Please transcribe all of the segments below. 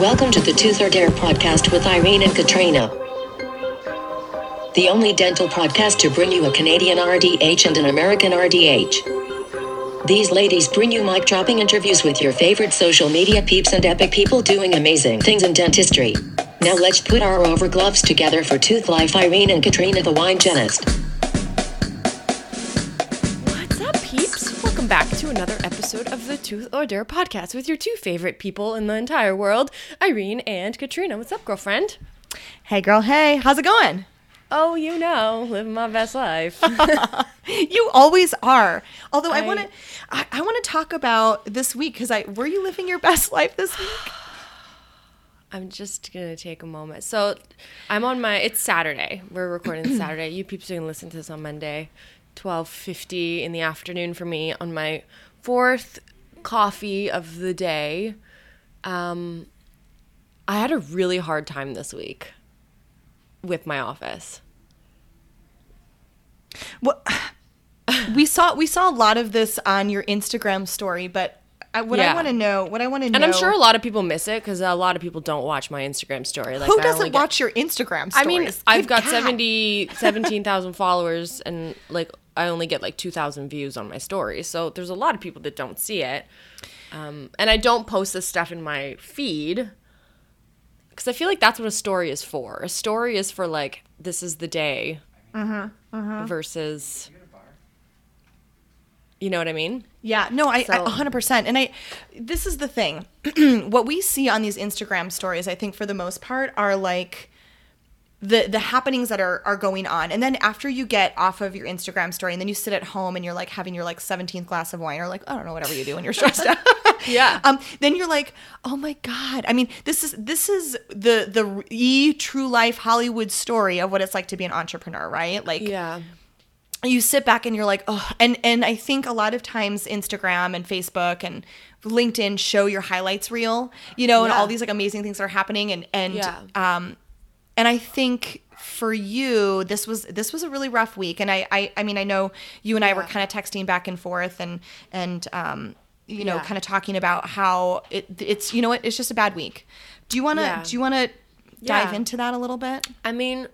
Welcome to the Tooth or Dare podcast with Irene and Katrina. The only dental podcast to bring you a Canadian RDH and an American RDH. These ladies bring you mic dropping interviews with your favorite social media peeps and epic people doing amazing things in dentistry. Now let's put our over gloves together for Tooth Life Irene and Katrina the Wine Genist. Welcome back to another episode of the Tooth or Dare podcast with your two favorite people in the entire world, Irene and Katrina. What's up, girlfriend? Hey girl, hey, how's it going? Oh, you know, living my best life. You always are. Although I, I- want to, I, I want to talk about this week because I were you living your best life this week? I'm just gonna take a moment. So, I'm on my. It's Saturday. We're recording Saturday. You peeps are gonna listen to this on Monday, 12:50 in the afternoon for me on my fourth coffee of the day. Um, I had a really hard time this week with my office. Well, we saw we saw a lot of this on your Instagram story, but I, what I want to know, what I want to know, And I'm sure a lot of people miss it because a lot of people don't watch my Instagram story. Like, who doesn't get- watch your Instagram stories? I mean, I've Good got God. 70, 17,000 followers and like I only get like 2,000 views on my story. So there's a lot of people that don't see it. Um, and I don't post this stuff in my feed because I feel like that's what a story is for. A story is for like, this is the day Mm-hmm, versus, you know what I mean? Yeah, no, I, So- I 100%. And I this is the thing. what we see on these Instagram stories, I think for the most part are like the the happenings that are are going on. And then after you get off of your Instagram story and then you sit at home and you're like having your like 17th glass of wine or like I don't know whatever you do when you're stressed out. Yeah. Um then you're like, "Oh my god. I mean, this is this is the the e true life Hollywood story of what it's like to be an entrepreneur, right? Like Yeah. you sit back and you're like, oh, and and I think a lot of times Instagram and Facebook and LinkedIn show your highlights reel, you know, and all these like amazing things that are happening, and and Yeah. um, and I think for you this was this was a really rough week, and I I, I mean I know you and I were kind of texting back and forth, and and um, you know, Yeah. kind of talking about how it it's you know what it's just a bad week. Do you want to Yeah. do you want to dive into that a little bit? I mean,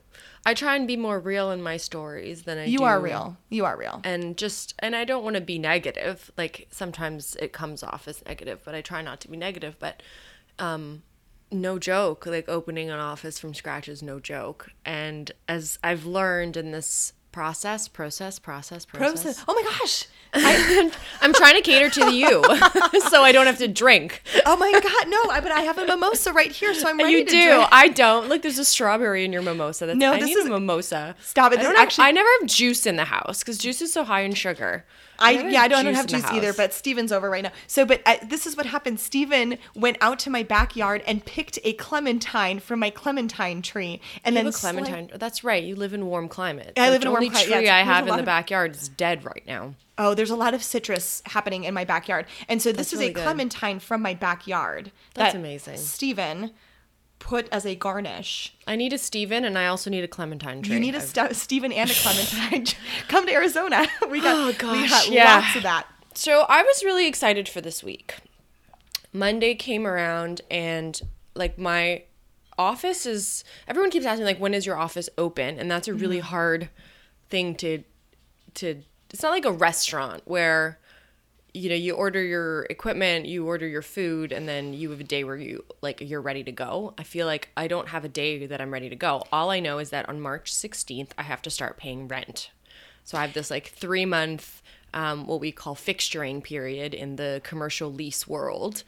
I try and be more real in my stories than I do. You do are real. You are real. and just and I don't want to be negative. Like sometimes it comes off as negative, but I try not to be negative. But um, no joke, like opening an office from scratch is no joke. And as I've learned in this process, process, process, process, Process. Oh my gosh. I'm trying to cater to you, so I don't have to drink. Oh my god, no! I, but I have a mimosa right here, so I'm ready You to do. drink. I don't. Look, there's a strawberry in your mimosa. That's, No, I this is- a mimosa. Stop it. I don't actually- I never have juice in the house because juice is so high in sugar. I yeah, I don't, I don't have juice either. But Steven's over right now. So, but I, this is what happened. Steven went out to my backyard and picked a clementine from my clementine tree, and You then a sli- clementine. That's right. You live in warm climate. I live in a warm climate, tree yeah, I have in the of- backyard is dead right now. Oh, there's a lot of citrus happening in my backyard, and so this That's is really a good. clementine from my backyard. That's that amazing. Steven put as a garnish. I need a Steven and I also need a clementine tree. You need a st- Steven and a clementine. Come to Arizona. We got Oh, we gosh, got yeah. lots of that. So I was really excited for this week. Monday came around and like my office is everyone keeps asking like when is your office open and that's a really Mm-hmm. hard thing to to it's not like a restaurant where you know you order your equipment you order your food and then you have a day where you like you're ready to go. I feel like i don't have a day that i'm ready to go. All i know is that on march 16th i have to start paying rent. So i have this like three month um, what we call fixturing period in the commercial lease world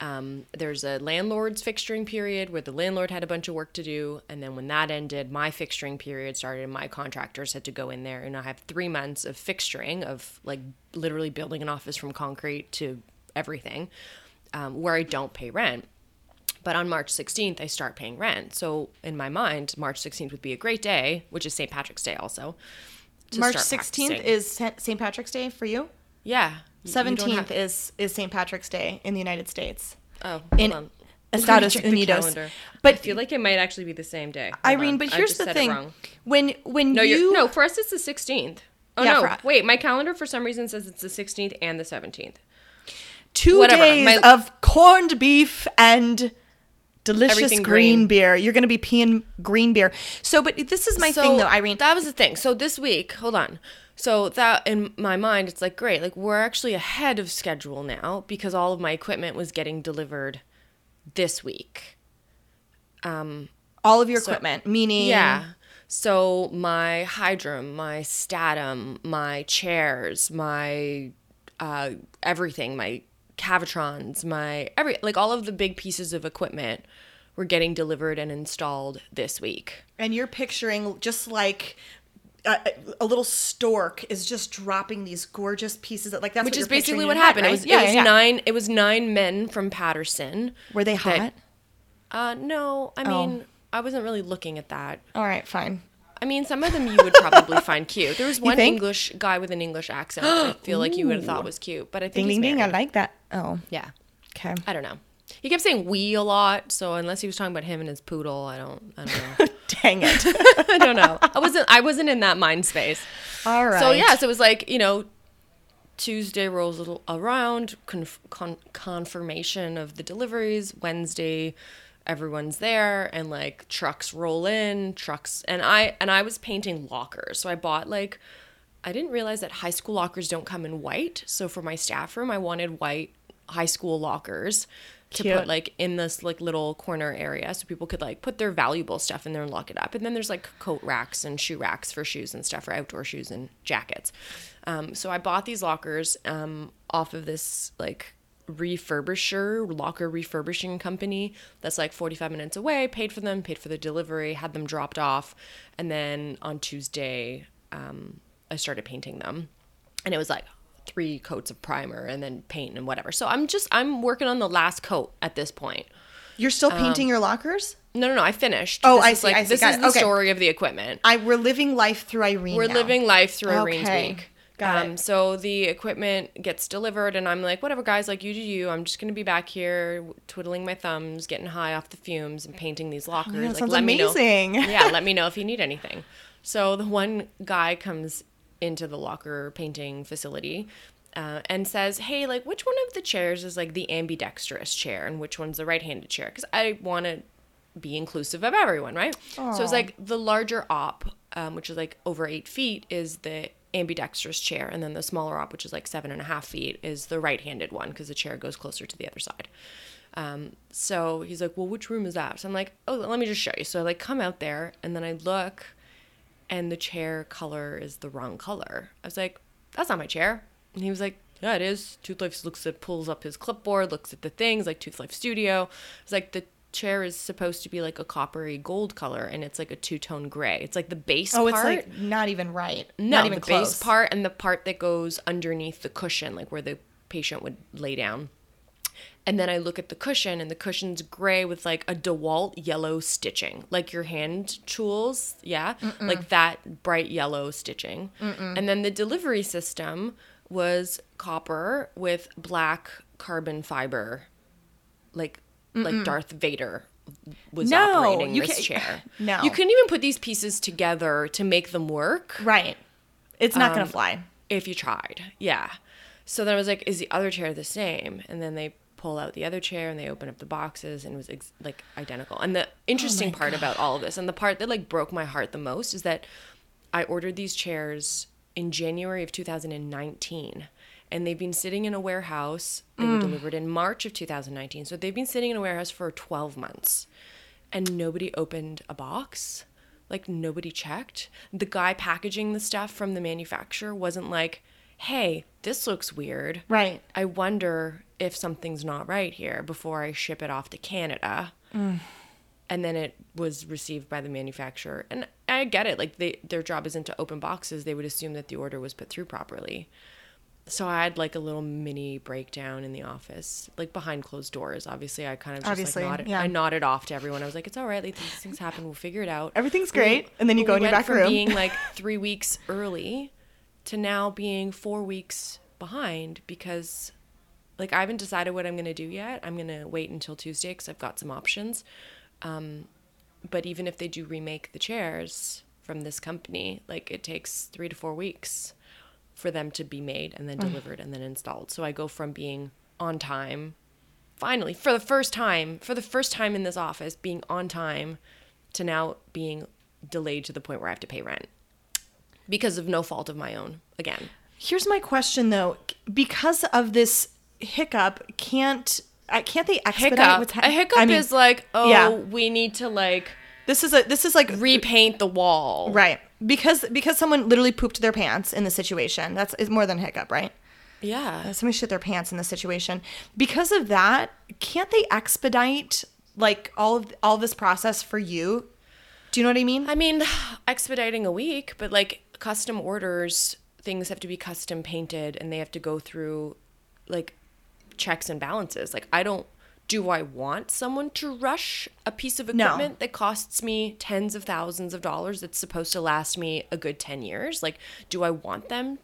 um, there's a landlord's fixturing period where the landlord had a bunch of work to do and then when that ended my fixturing period started and my contractors had to go in there and i have three months of fixturing of like literally building an office from concrete to everything um, where i don't pay rent but on march 16th i start paying rent so in my mind march 16th would be a great day which is st patrick's day also March 16th practicing. is St. Patrick's Day for you. yeah You- you don't 17th have- is is St. Patrick's Day in the United States. oh in on. Estados Unidos. But I feel like it might actually be the same day. Hold Irene, on. but here's the thing: when when No, you no. For us, it's the 16th. Oh Yeah, no! Wait, my calendar for some reason says it's the 16th and the 17th. two whatever, days my- of corned beef and delicious everything green, green. beer. You're going to be peeing green beer. So, but this is my thing though, Irene. That was the thing. So this week, hold on. So that in my mind, it's like great. Like we're actually ahead of schedule now because all of my equipment was getting delivered this week. Um, All of your equipment, meaning Yeah. So my Hydrim, my Statim, my chairs, my uh, everything, my Cavitrons, my every like all of the big pieces of equipment were getting delivered and installed this week. and you're picturing just like a, a little stork is just dropping these gorgeous pieces of like that's Which what is basically what your head, happened. right? It was, yeah, it was yeah. nine. It was nine men from Patterson. Were they hot? that- Uh, no, I Oh. mean I wasn't really looking at that. All right, fine. I mean, some of them you would probably find cute. There was one? English guy with an English accent. I feel like you would have thought was cute, but I think Ding ding ding. I like that. Oh, Yeah, okay. I don't know. He kept saying "we" a lot, so unless he was talking about him and his poodle, I don't, I don't know. Dang it. I don't know. I wasn't, I wasn't in that mind space. All right. So yeah, so it was like you know, Tuesday rolls around, conf- con- confirmation of the deliveries. Wednesday, everyone's there, and like trucks roll in, trucks, and I and I was painting lockers, so I bought like. I didn't realize that high school lockers don't come in white. So for my staff room, I wanted white high school lockers to Cute. put like in this like little corner area so people could like put their valuable stuff in there and lock it up. And then there's like coat racks and shoe racks for shoes and stuff for outdoor shoes and jackets. Um, so I bought these lockers um, off of this like refurbisher locker refurbishing company that's like 45 minutes away paid for them paid for the delivery had them dropped off and then on tuesday um, i started painting them and it was like three coats of primer and then paint and whatever so i'm just i'm working on the last coat at this point you're still painting your lockers? no no no i finished Oh, This I see, like, I see. this Got is it. the Okay. story of the equipment I we're living life through Irene. we're now. living life through Irene's Okay. week. Got um, it. So the equipment gets delivered, and I'm like, whatever, guys, like you do you. I'm just gonna be back here twiddling my thumbs, getting high off the fumes, and painting these lockers. Oh, that like, sounds let amazing. Me know, yeah, let me know if you need anything. So the one guy comes into the locker painting facility. Uh, and says, "Hey, like, which one of the chairs is like the ambidextrous chair, and which one's the right-handed chair? Because I want to be inclusive of everyone, right? So it's like the larger op, um, which is like over eight feet, is the ambidextrous chair, and then the smaller op, which is like seven and a half feet, is the right-handed one because the chair goes closer to the other side. Um, so he's like, "Well, which room is that?" So I'm like, "Oh, let me just show you." So I like come out there, and then I look, and the chair color is the wrong color. I was like, "That's not my chair," and he was like. Yeah, it is. Tooth Life looks at pulls up his clipboard, looks at the things like Tooth Life Studio. It's like the chair is supposed to be like a coppery gold color, and it's like a two tone gray. It's like the base oh, part. Oh, part. it's like not even right. No, not even the close. base part and the part that goes underneath the cushion, like where the patient would lay down. And then I look at the cushion, and the cushion's gray with like a DeWalt yellow stitching, like your hand tools, yeah, like that bright yellow stitching. And then the delivery system was copper with black carbon fiber, like like Darth Vader was No, operating you this chair. no. you couldn't even put these pieces together to make them work Right. It's not Um, gonna fly. if you tried. Yeah. So then I was like, is the other chair the same? And then they pull out the other chair and they open up the boxes and it was ex- like identical. And the oh interesting part about all of this and the part that like broke my heart the most is that I ordered these chairs in January of 2019 and they've been sitting in a warehouse. They were mm. delivered in March of 2019. So they've been sitting in a warehouse for 12 months and nobody opened a box. Like nobody checked. The guy packaging the stuff from the manufacturer wasn't like, "Hey, this looks weird. Right. I wonder if something's not right here before I ship it off to Canada." Mm. And then it was received by the manufacturer. And I get it. Like they their job isn't to open boxes. They would assume that the order was put through properly. So I had like a little mini breakdown in the office, like behind closed doors. Obviously, I kind of just Obviously, like nodded. yeah. I nodded off to everyone. I was like, "It's all right. Like these things happen. We'll figure it out." Everything's But we- great. And then you go we in your back from room. being like three weeks early to now being four weeks behind because, like, I haven't decided what I'm gonna do yet. I'm gonna wait until Tuesday because I've got some options. Um, but even if they do remake the chairs from this company, like it takes three to four weeks for them to be made and then delivered and then installed. So I go from being on time, finally for the first time, for the first time in this office, being on time to now being delayed to the point where I have to pay rent because of no fault of my own. Again, Here's my question though. Because of this hiccup, can't I can't they expedite hiccup. what's a happening? hiccup is like, oh, yeah. we need to like this is a this is like repaint the wall. right because because someone literally pooped their pants in the situation. That's is more than a hiccup, right? Yeah. Uh, somebody shit their pants in the situation. Because of that, can't they expedite like all of all this process for you? Do you know what I mean? I mean, expediting a week, but like custom orders, things have to be custom painted and they have to go through like checks and balances. Like, I don't, do I want someone to rush a piece of No. equipment that costs me tens of thousands of dollars that's supposed to last me a good 10 years? Like, do I want them?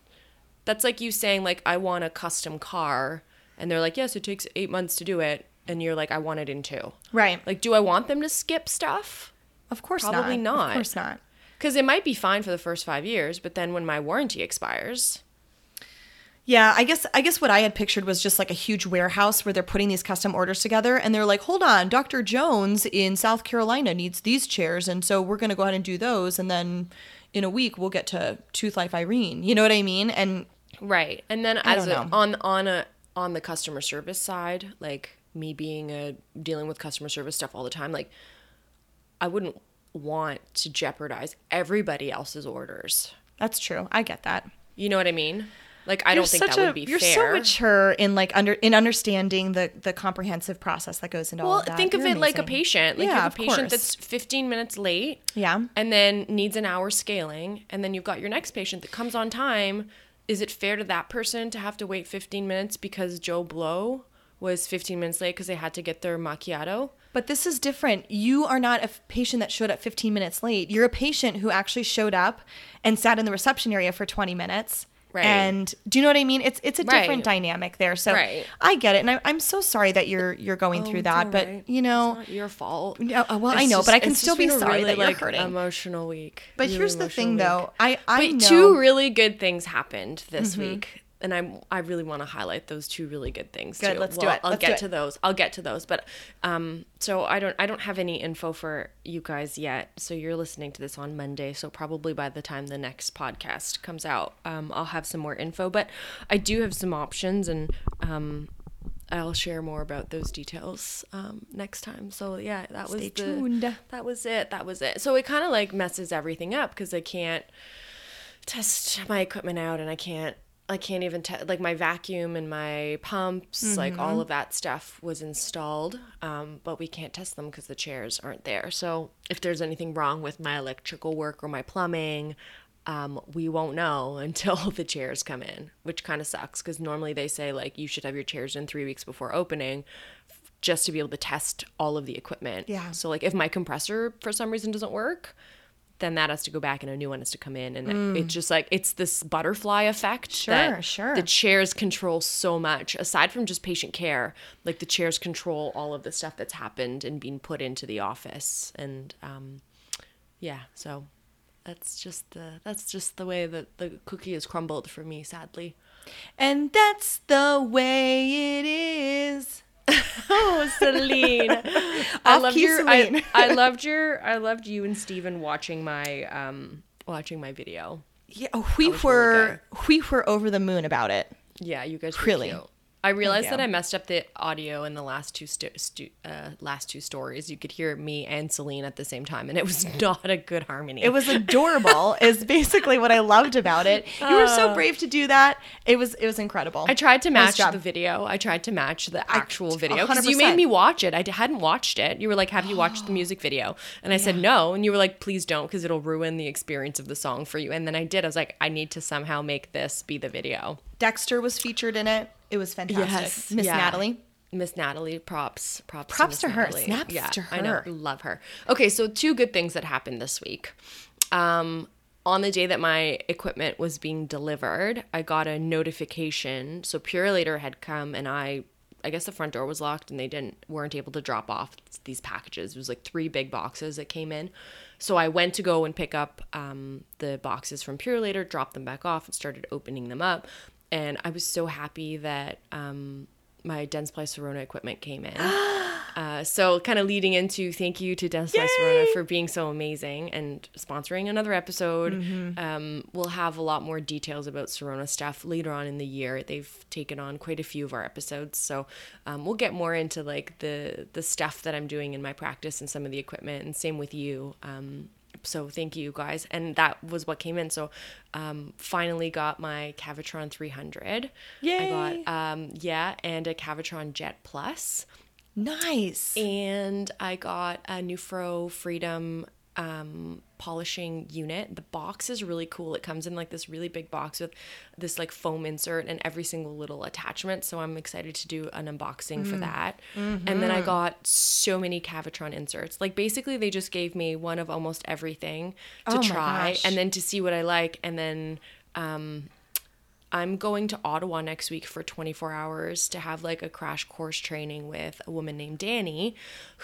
That's like you saying, like, I want a custom car. And they're like, yes, it takes eight months to do it. And you're like, I want it in two. right. Like, do I want them to skip stuff? of course not. probably not. not. Of course not. Because it might be fine for the first five years, but then when my warranty expires, Yeah, I guess I guess what I had pictured was just like a huge warehouse where they're putting these custom orders together and they're like, "Hold on, Dr. Jones in South Carolina needs these chairs and so we're going to go ahead and do those and then in a week we'll get to Tooth Life Irene." You know what I mean? And right? And then I as don't a, on on a on the customer service side, like me being a dealing with customer service stuff all the time, like I wouldn't want to jeopardize everybody else's orders. that's true. I get that. You know what I mean? Like I You're don't think that a- would be fair. You're fair. so mature in like under in understanding the the comprehensive process that goes into all well, of that. Well, think of You're it like a patient. Like you Yeah, have a patient course. that's 15 minutes late. Yeah. and then needs an hour scaling and then you've got your next patient that comes on time is it fair to that person to have to wait 15 minutes because joe blow was 15 minutes late because they had to get their macchiato But this is different. You are not a f- patient that showed up 15 minutes late. You're a patient who actually showed up and sat in the reception area for 20 minutes. Right. And do you know what I mean? It's it's a different Right. dynamic there. So Right. I get it, and I, I'm so sorry that you're you're going through that. But you know, it's not your fault No, uh, well, I It's know, but I can still be sorry really, that you're like, hurting. emotional week but Really here's the thing, emotional though. I I two really good things happened this Mm-hmm. week and I'm I really want to highlight those two really good things Good, too. let's do it. I'll Let's get it. to those. I'll get to those. But um so I don't I don't have any info for you guys yet. So you're listening to this on Monday, so probably by the time the next podcast comes out, um I'll have some more info, but I do have some options and um I'll share more about those details um, next time. So yeah, that was Stay the, tuned. that was it. That was it. So it kind of like messes everything up because I can't test my equipment out and I can't I can't even te- like my vacuum and my pumps like Mm-hmm. all of that stuff was installed um, but we can't test them because the chairs aren't there so if there's anything wrong with my electrical work or my plumbing um, we won't know until the chairs come in which kind of sucks because normally they say like you should have your chairs in three weeks before opening f- just to be able to test all of the equipment Yeah. so like if my compressor for some reason doesn't work then that has to go back and a new one has to come in and it's just like it's this butterfly effect Mm. Sure, that sure. the chairs control so much aside from just patient care like the chairs control all of the stuff that's happened and being put into the office and um yeah so that's just the that's just the way that the cookie is crumbled for me sadly and that's the way it is. oh celine i loved your Celine. I, I loved your i loved you and Steven watching my um watching my video Yeah, we was really were we were over the moon about it. Yeah, you guys were Really? cute. I realized that I messed up the audio in the last two sto- stu- uh, last two stories. You could hear me and Celine at the same time, and it was not a good harmony. It was adorable. is basically what I loved about it. You were so brave to do that. It was it was incredible. I tried to match job. the video. I tried to match the actual video because you made me watch it. I hadn't watched it. You were like, "Have you watched the music video?" And I said no, and you were like, "Please don't, because it'll ruin the experience of the song for you." And then I did. I was like, "I need to somehow make this be the video." Dexter was featured in it. It was fantastic. Yes. Miss yeah. Natalie. Miss Natalie, props, props, Props Miss to her. Natalie. Snaps yeah, to her. I know, love her. Okay, so two good things that happened this week. Um, on the day that my equipment was being delivered, I got a notification. So Purolator had come, and I, I guess the front door was locked, and they didn't weren't able to drop off these packages. It was like three big boxes that came in. So I went to go and pick up um, the boxes from Purolator, dropped them back off, and started opening them up. And I was so happy that um, my Dentsply Sirona equipment came in. uh, so kind of leading into thank you to Dentsply Sirona for being so amazing and sponsoring another episode. Um, we'll have a lot more details about Sirona stuff later on in the year. They've taken on quite a few of our episodes, so um, we'll get more into like the the stuff that I'm doing in my practice and some of the equipment, and same with you. Um, so thank you guys and that was what came in so um finally got my Cavitron 300 Yay. i got um yeah and a Cavitron jet plus Nice. and i got a Nupro freedom um polishing unit. The box is really cool. It comes in like this really big box with this like foam insert and every single little attachment. So i'm excited to do an unboxing Mm. for that. And Mm-hmm. then i got so many cavitron inserts. Like basically they just gave me one of almost everything to Oh try and then to see what i like and then um I'm going to Ottawa next week for 24 hours to have like a crash course training with a woman named Danny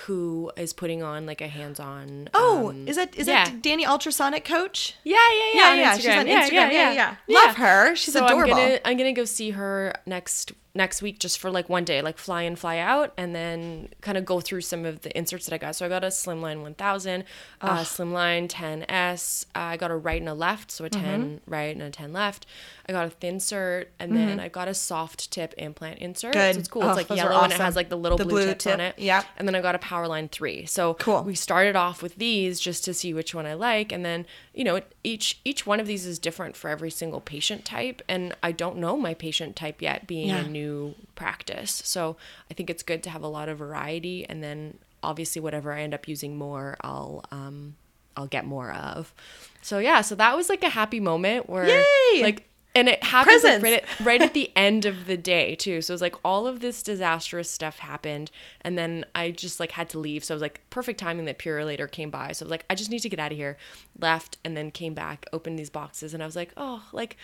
who is putting on like a hands-on Oh, um, is that is yeah. that Danny Ultrasonic Coach? yeah, yeah, yeah, Yeah, on yeah, she's on Instagram. Yeah, yeah. yeah. Love her. She's so adorable. I'm gonna I'm gonna go see her next next week just for like one day, like fly in, fly out, and then kind of go through some of the inserts that I got. So I got a Slimline 1000, uh, Slimline 10S. Uh, I got a right and a left, so a 10 Mm-hmm. right and a 10 left. I got a Thinsert, and then I got a soft tip implant insert. Good. So it's cool. Oh, it's like yellow and it has like the little The blue, blue tips on it. yeah. And then I got a Powerline 3. So Cool. we started off with these just to see which one I like, and then you know each each one of these is different for every single patient type, and I don't know my patient type yet, being Yeah. a new practice. So I think it's good to have a lot of variety, and then obviously whatever I end up using more, I'll um I'll get more of. So yeah, so that was like a happy moment where Yay! like. And it happened like, right, at, right at the end of the day too. So it was like all of this disastrous stuff happened, and then I just like had to leave. So it was like perfect timing that Purolator came by. So I was like, I just need to get out of here. Left and then came back, opened these boxes, and I was like, oh, like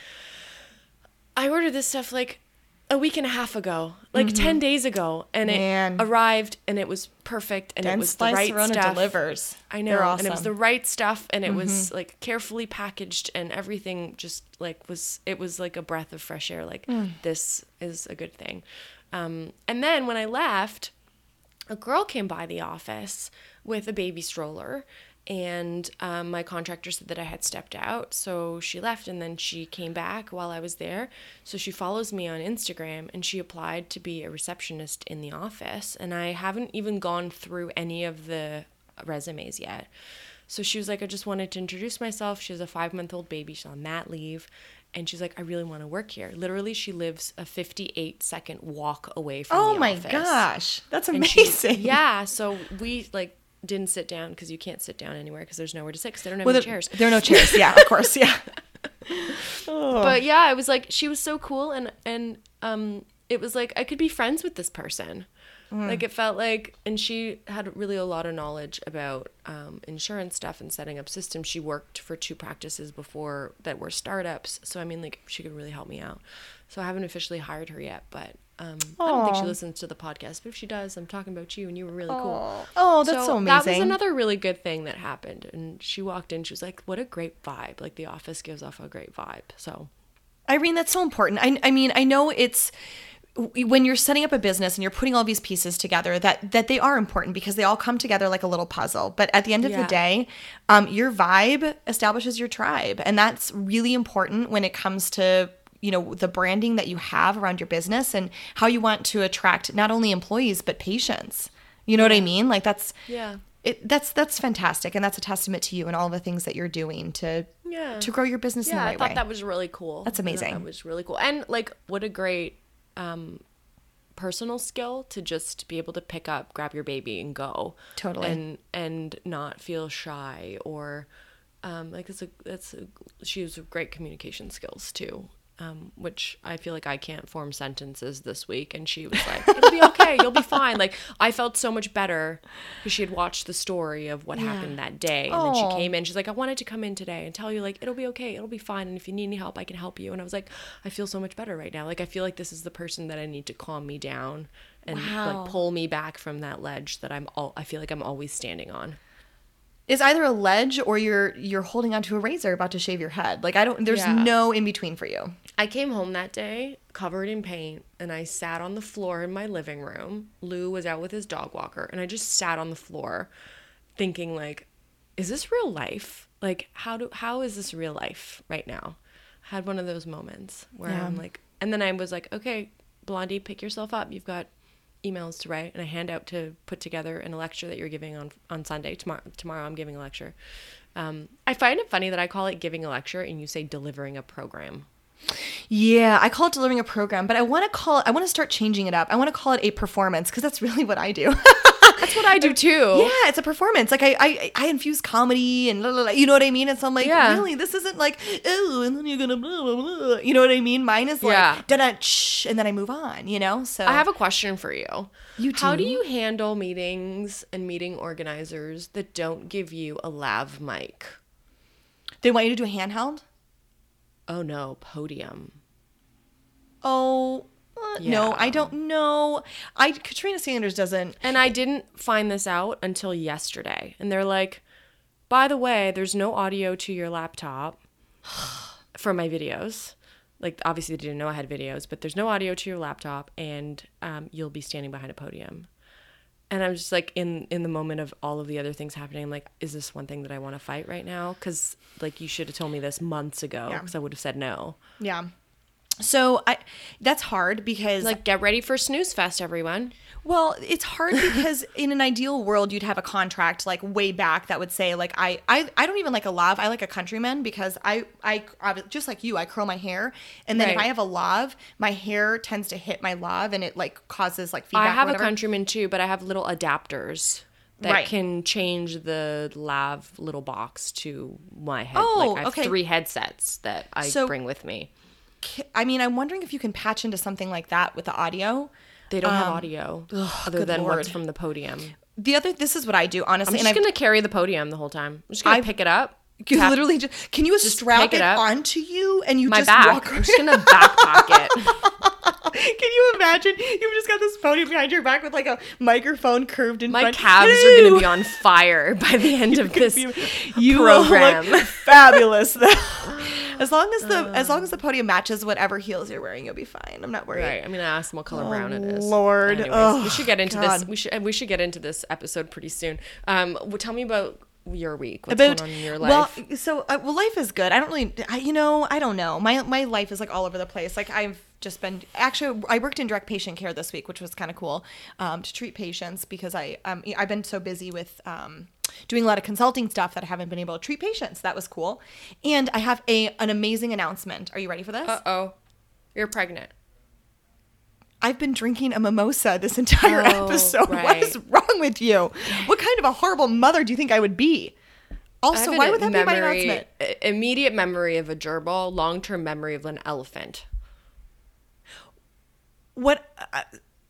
I ordered this stuff like a week and a half ago, like ten days ago, and Mm-hmm. Man. it arrived and it was perfect and it was the right stuff. delivers. I know, They're and it was the right stuff, and it was like carefully packaged, and everything just like was. It was like a breath of fresh air. Like this is a good thing. Um, and then when I left, a girl came by the office with a baby stroller and um, my contractor said that i had stepped out so she left and then she came back while i was there so she follows me on instagram and she applied to be a receptionist in the office and i haven't even gone through any of the resumes yet so she was like i just wanted to introduce myself she has a five month old baby she's on mat leave and she's like i really want to work here literally she lives a 58 second walk away from Oh my office. gosh, that's And she- amazing. yeah, so we like didn't sit down because you can't sit down anywhere because there's nowhere to sit because they don't have Well, there, chairs. there are no chairs. Yeah, of course. Yeah. But yeah, I was like, she was so cool, and and um, it was like I could be friends with this person. Mm. Like it felt like, and she had really a lot of knowledge about um, insurance stuff and setting up systems. She worked for two practices before that were startups, so I mean, like she could really help me out. So I haven't officially hired her yet, but um, I don't think she listens to the podcast. But if she does, I'm talking about you, and you were really cool. Oh, that's so, amazing. That was another really good thing that happened. And she walked in, she was like, "What a great vibe! Like the office gives off a great vibe." So Irene, that's so important. I, I mean, I know it's when you're setting up a business and you're putting all these pieces together that that they are important because they all come together like a little puzzle. But at the end of the day, um, your vibe establishes your tribe, and that's really important when it comes to you know the branding that you have around your business and how you want to attract not only employees but patients. You know what I mean? Like that's Yeah. It, that's that's fantastic, and that's a testament to you and all the things that you're doing to Yeah. to grow your business in yeah, the I thought way. that was really cool. That's amazing. That was really cool, and like what a great um, personal skill to just be able to pick up, grab your baby, and go. Totally. And and not feel shy or um, like it's a it's a, she has great communication skills too. Um, which I feel like I can't form sentences this week, and she was like, "It'll be okay, you'll be fine." Like I felt so much better because she had watched the story of what happened that day, and then she came in. She's like, "I wanted to come in today and tell you like it'll be okay, it'll be fine, and if you need any help, I can help you." And I was like, "I feel so much better right now. Like I feel like this is the person that I need to calm me down and Wow. like pull me back from that ledge that I'm all I feel like I'm always standing on." Is either a ledge or you're you're holding onto a razor about to shave your head. Like I don't there's Yeah. no in between for you. I came home that day covered in paint and I sat on the floor in my living room. Lou was out with his dog walker and I just sat on the floor thinking like is this real life? Like how do how is this real life right now? I had one of those moments where Yeah. I'm like and then I was like, "Okay, Blondie, pick yourself up. You've got emails to write and a handout to put together in a lecture that you're giving on on Sunday. Tomorrow tomorrow I'm giving a lecture. Um, I find it funny that I call it giving a lecture and you say delivering a program. Yeah, I call it delivering a program, but I want to call it. I want to start changing it up. I want to call it a performance because that's really what I do. That's what I do too. Yeah, it's a performance. Like I, I, I infuse comedy and la, la, la, you know what I mean. And so I'm like, Yeah. really, this isn't like oh, and then you're gonna blah blah blah. You know what I mean? Mine is like Yeah. da da and then I move on. You know. So I have a question for you. You How do do? you handle meetings and meeting organizers that don't give you a lav mic? They want you to do a handheld. Oh no, podium. Oh. Uh, No, I don't know. I Katrina Sanders doesn't. And I didn't find this out until yesterday. And they're like, by the way, there's no audio to your laptop for my videos. Like, obviously, they didn't know I had videos, but there's no audio to your laptop, and um, you'll be standing behind a podium. And I'm just like in in the moment of all of the other things happening. I'm like, is this one thing that I want to fight right now? Because like you should have told me this months ago, Yeah. because I would have said no. Yeah. So I that's hard because Like, get ready for snooze fest, everyone. Well, it's hard because in an ideal world, you'd have a contract like way back that would say like I I, I don't even like a lav. I like a countryman because I, I I just like you. I curl my hair, and then if I have a lav, my hair tends to hit my lav, and it like causes like feedback. I have a countryman too, but I have little adapters that Right. can change the lav little box to my head. Oh, like I have okay. three headsets that I So- bring with me. I mean, I'm wondering if you can patch into something like that with the audio. They don't have audio other Um, good than what's Lord. from the podium. The other, this is what I do honestly, I'm just I've gonna carry the podium the whole time. I'm just gonna I've- pick it up. you tap literally just can you strap it, it up. onto you and you my just back. walk I'm just gonna back pocket. Can you imagine? You've just got this podium behind your back with like a microphone curved in My front. calves are gonna be on fire by the end of this you program. Will look fabulous though. As long as the as long as the podium matches whatever heels you're wearing, you'll be fine. I'm not worried. Right. I'm gonna ask them what color brown it is. Oh, Lord. Anyways, Oh, we should get into this. We should we should get into this episode pretty soon. Um, well, tell me about your week. What's About going on in your life? well, so uh, well, life is good. I don't really, I, you know, I don't know. My my life is like all over the place. Like I've just been actually, I worked in direct patient care this week, which was kind of cool um, to treat patients because I um, I've been so busy with um, doing a lot of consulting stuff that I haven't been able to treat patients. That was cool, and I have a an amazing announcement. Are you ready for this? Uh oh, you're pregnant. I've been drinking a mimosa this entire Oh, episode. What right. is wrong with you? What kind of a horrible mother do you think I would be? Also, why would that be my announcement? Immediate memory of a gerbil, long term memory of an elephant. What uh,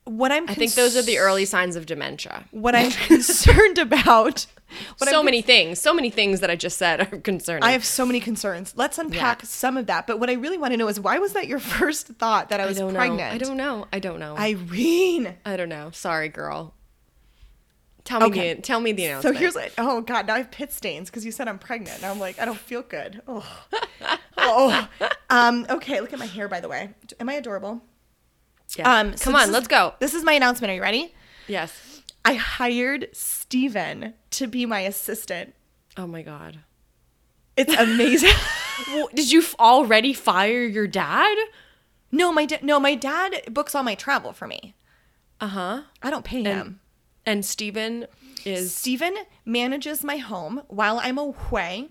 what I'm I think those are the early signs of dementia. what I'm concerned about. So many things, so many things that I just said are concerning. I have so many concerns. Let's unpack Yeah. some of that. But what I really want to know is why was that your first thought that I I was don't pregnant? know. I don't know. I don't know. Irene. I, don't know. Sorry, girl. Tell me Okay. the tell me the announcement. So here's like, oh god, now I have pit stains because you said I'm pregnant. And I'm like, I don't feel good. Oh, oh. Um. Okay, look at my hair. By the way, am I adorable? Yes. Um. so Come on, is- let's go. This is my announcement. Are you ready? Yes. I hired Steven to be my assistant. Oh my god. It's amazing. Well, did you already fire your dad? no, my da- no, my dad books all my travel for me. Uh huh. I don't pay him. And Steven is Steven manages my home while I'm away.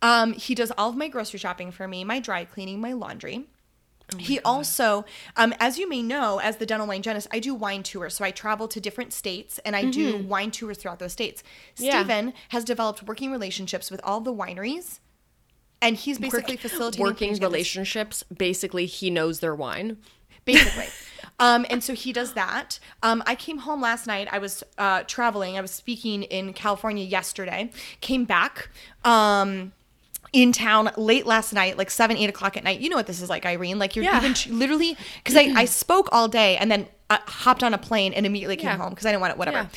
Um, he does all of my grocery shopping for me, my dry cleaning, my laundry. He also, um, as you may know, as the dental wine hygienist, I do wine tours. So I travel to different states and I do wine tours throughout those states. Yeah. Steven has developed working relationships with all the wineries. And he's basically facilitating working relationships. Basically, he knows their wine. basically. um, and so he does that. Um, I came home last night. I was uh, traveling. I was speaking in California yesterday. Came back. Um, in town late last night, like seven, eight o'clock at night. You know what this is like, Irene. Like you're Yeah. even literally because I, I spoke all day and then uh, hopped on a plane and immediately came Yeah. home because I didn't want it. Whatever. Yeah.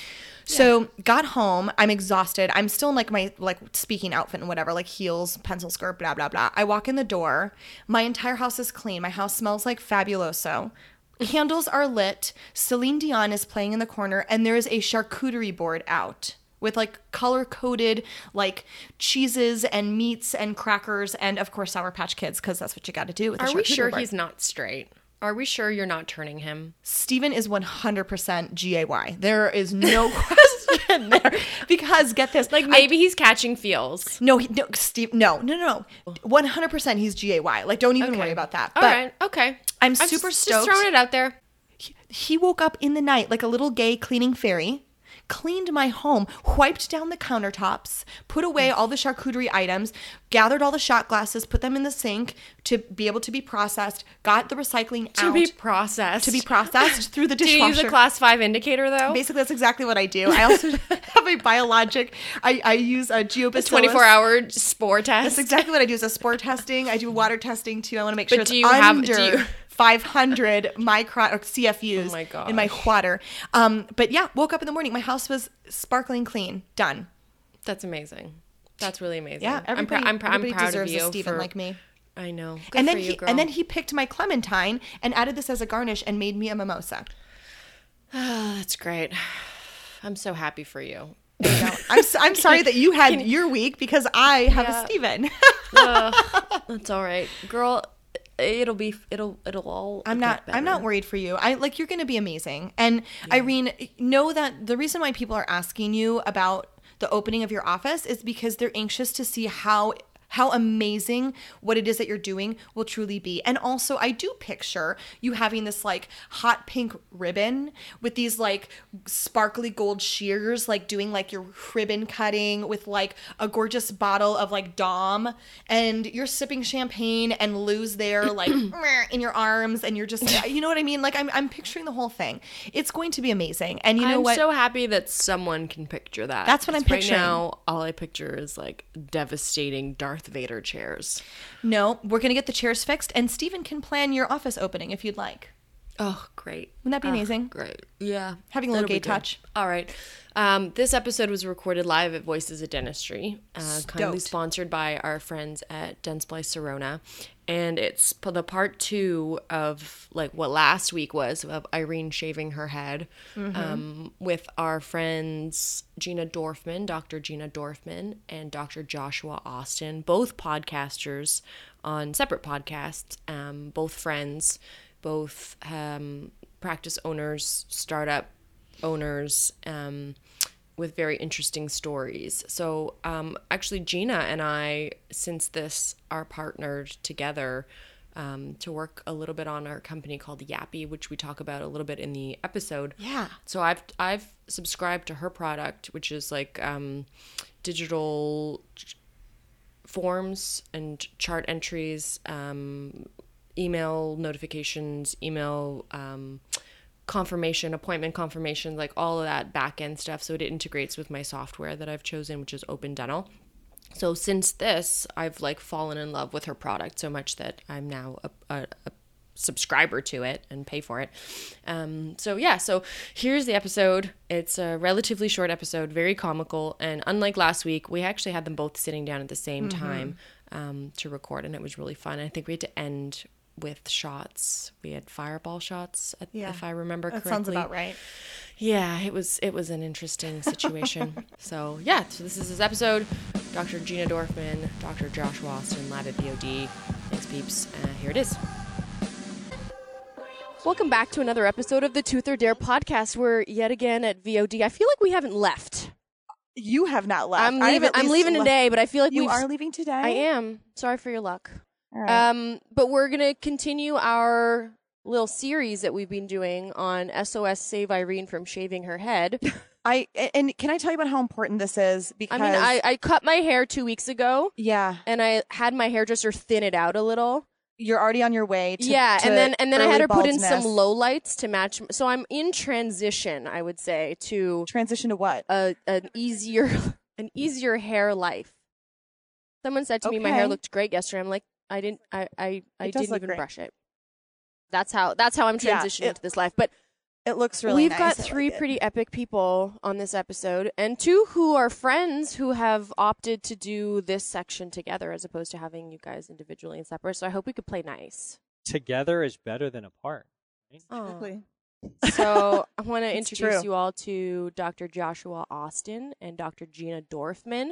So got home. I'm exhausted. I'm still in like my like speaking outfit and whatever, like heels, pencil skirt, blah blah blah. I walk in the door. My entire house is clean. My house smells like fabuloso. Candles are lit. Celine Dion is playing in the corner, and there is a charcuterie board out with like color coded like cheeses and meats and crackers and of course Sour Patch Kids because that's what you got to do with. a Are we sure board. he's not straight? Are we sure you're not turning him? Steven is 100% GAY. There is no question there. Because get this, Like maybe he's catching feels. no, he, no, Steve, no, no, no, no. 100% he's GAY. Like, don't even worry about that. All but right. Okay. I'm just- super Just stoked. Just throwing it out there. he woke up in the night like a little gay cleaning fairy, cleaned my home, wiped down the countertops, put away all the charcuterie items, gathered all the shot glasses, put them in the sink to be able to be processed, got the recycling To out To be processed. to be processed through the dishwasher. Do you use a class five indicator though? Basically, that's exactly what I do. I also have a biologic. I, I use a geobacillus. 24 hour spore test. That's exactly what I do. Is a spore testing. I do water testing too. I want to make sure But it's do you have- under do you- 500 micron or CFUs Oh my in my water. Um, but yeah, woke up in the morning. My house was sparkling clean. Done. That's amazing. That's really amazing. Yeah, I'm, everybody, I'm, prou- I'm proud deserves of you a Steven for, like me. I know. Good and for then you, he girl. and then he picked my clementine and added this as a garnish and made me a mimosa. Oh, that's great. I'm so happy for you. You. I'm, s- I'm sorry that you had your week because I have Yeah. a Steven. That's all right, girl. It'll be. It'll. It'll all. I'm not I'm not worried for you. I like you're to be amazing. And Irene, know that the reason why people are asking you about the opening of your office is because they're anxious to see how how amazing what it is that you're doing will truly be. And also, I do picture you having this like hot pink ribbon with these like sparkly gold shears, like doing like your ribbon cutting with like a gorgeous bottle of like Dom, and you're sipping champagne and Lou's there like in your arms, and you're just, you know what I mean? Like I'm, I'm picturing the whole thing. It's going to be amazing. And you know what? I'm so happy that someone can picture that. That's what I'm 'Cause right picturing. now. All I picture is like devastating Darth Vader chairs. no, we're gonna get the chairs fixed, and Steven can plan your office opening if you'd like. Oh, great. Wouldn't that be Oh, amazing? Great. Yeah. Having a little gay good. touch. All right. Um, this episode was recorded live at Voices of Dentistry, uh, kindly sponsored by our friends at Dentsply Sirona. And it's p- the part two of like what last week was of Irene shaving her head Mm-hmm. um, with our friends Gina Dorfman, Dr. Gina Dorfman, and Dr. Joshua Austin, both podcasters on separate podcasts, um, both friends, both um, practice owners, startup owners um, with very interesting stories. So, um, actually, Gina and I, since this, are partnered together um, to work a little bit on our company called YAPI, which we talk about a little bit in the episode. Yeah. So I've I've subscribed to her product, which is like um, digital forms and chart entries, um, email notifications, email um, confirmation, appointment confirmation, like all of that back end stuff. So it integrates with my software that I've chosen, which is Open Dental. So since this, I've like fallen in love with her product so much that I'm now a, a, a subscriber to it and pay for it. Um, so yeah, so here's the episode. It's a relatively short episode, very comical, and unlike last week, we actually had them both sitting down at the same Mm-hmm. time um, to record, and it was really fun. I think we had to end with shots. We had fireball shots, if- Yeah. if I remember That correctly. sounds about right. Yeah, it was it was an interesting situation. so yeah, so this is this episode. Dr. Gina Dorfman, Dr. Josh Austin, Lab at VOD. Thanks, peeps. Uh, here it is. Welcome back to another episode of the Tooth or Dare podcast. We're yet again at VOD. I feel like we haven't left. You have not left. I'm leaving. I'm leaving left- today, but I feel like You we've. are leaving today. I am. Sorry for your luck. Right. Um, but we're gonna continue our little series that we've been doing on SOS Save Irene from shaving her head. I and can I tell you about how important this is? Because I mean, I, I cut my hair two weeks ago. yeah, and I had my hairdresser thin it out a little. you're already on your way. To, yeah, to and then and then I had her early put in some baldness. low lights to match. So I'm in transition, I would say, to transition to what? a an easier an easier hair life. Someone said to me my hair looked great yesterday. I'm like, I didn't, I I, I It didn't even great. brush it. That's how that's how I'm Yeah, transitioning it- into this life. But It looks really We've nice. got three like it. pretty epic people on this episode, and two who are friends who have opted to do this section together as opposed to having you guys individually and separate. So I hope we could play nice. Together is better than apart. right? Exactly. So I want to introduce true. you all to Dr. Joshua Austin and Dr. Gina Dorfman,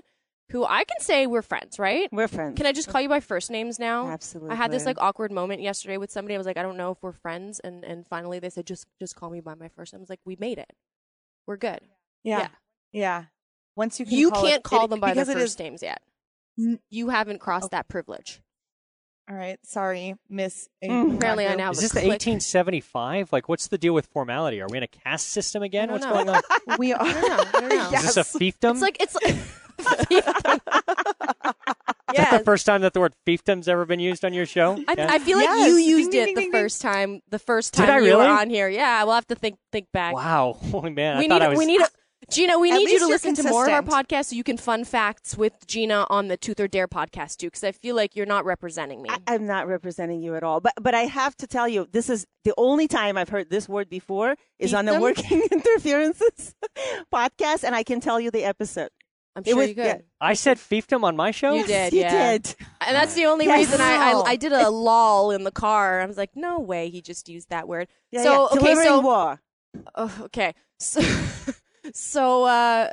who I can say we're friends, right? We're friends. Can I just call you by first names now? Absolutely. I had this like awkward moment yesterday with somebody. I was like, I don't know if we're friends, and and finally they said, just just call me by my first name. I was like, we made it. We're good. Yeah. Yeah. Yeah. Once you can you call can't call it- them by their first is- names yet. N- You haven't crossed oh. that privilege. All right. Sorry, Miss. Mm. Apparently I now Is this the click. 1875? Like, what's the deal with formality? Are we in a caste system again? What's know. going on? We are. I don't know. I don't know. Is this a fiefdom? It's like it's like Is that the first time that the word fiefdom's ever been used on your show? I, Yeah? I feel like Yes. you used ding, it ding, the ding, ding. first time. The first Did time I you were on here. Yeah, we'll have to think think back. wow. Oh, man. we I need thought I was. we need a, Gina. We At need you to you're listen to more of our podcast so you can fun facts with Gina on the Tooth or Dare podcast too. Because I feel like you're not representing me. I, I'm not representing you at all, but but I have to tell you, this is the only time I've heard this word before is on the Working Interferences podcast, and I can tell you the episode. I'm sure was- you could. yeah. I said fiefdom on my show? You did, you yeah. did. And that's the only Yes. reason I, I I did a lol in the car. I was like, no way, he just used that word. Yeah, so yeah. okay, so war. Oh, okay. So, so uh,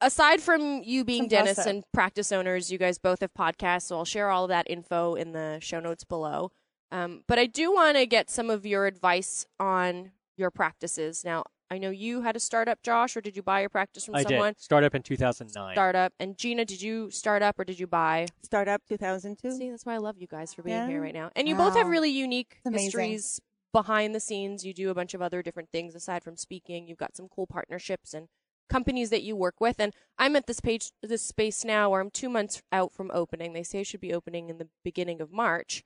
aside from you being It's dentists and practice owners, you guys both have podcasts. So I'll share all of that info in the show notes below. Um, but I do want to get some of your advice on your practices. Now, I know you had a startup, Josh, or did you buy your practice from I someone? did. Startup in 2009. Startup. And Gina, did you start up or did you buy? Startup 2002. See, that's why I love you guys for being Yeah. here right now. And you both have really unique It's histories behind the scenes. You do a bunch of other different things aside from speaking. You've got some cool partnerships and companies that you work with. And I'm at this page, this space now where I'm two months out from opening. They say I should be opening in the beginning of March.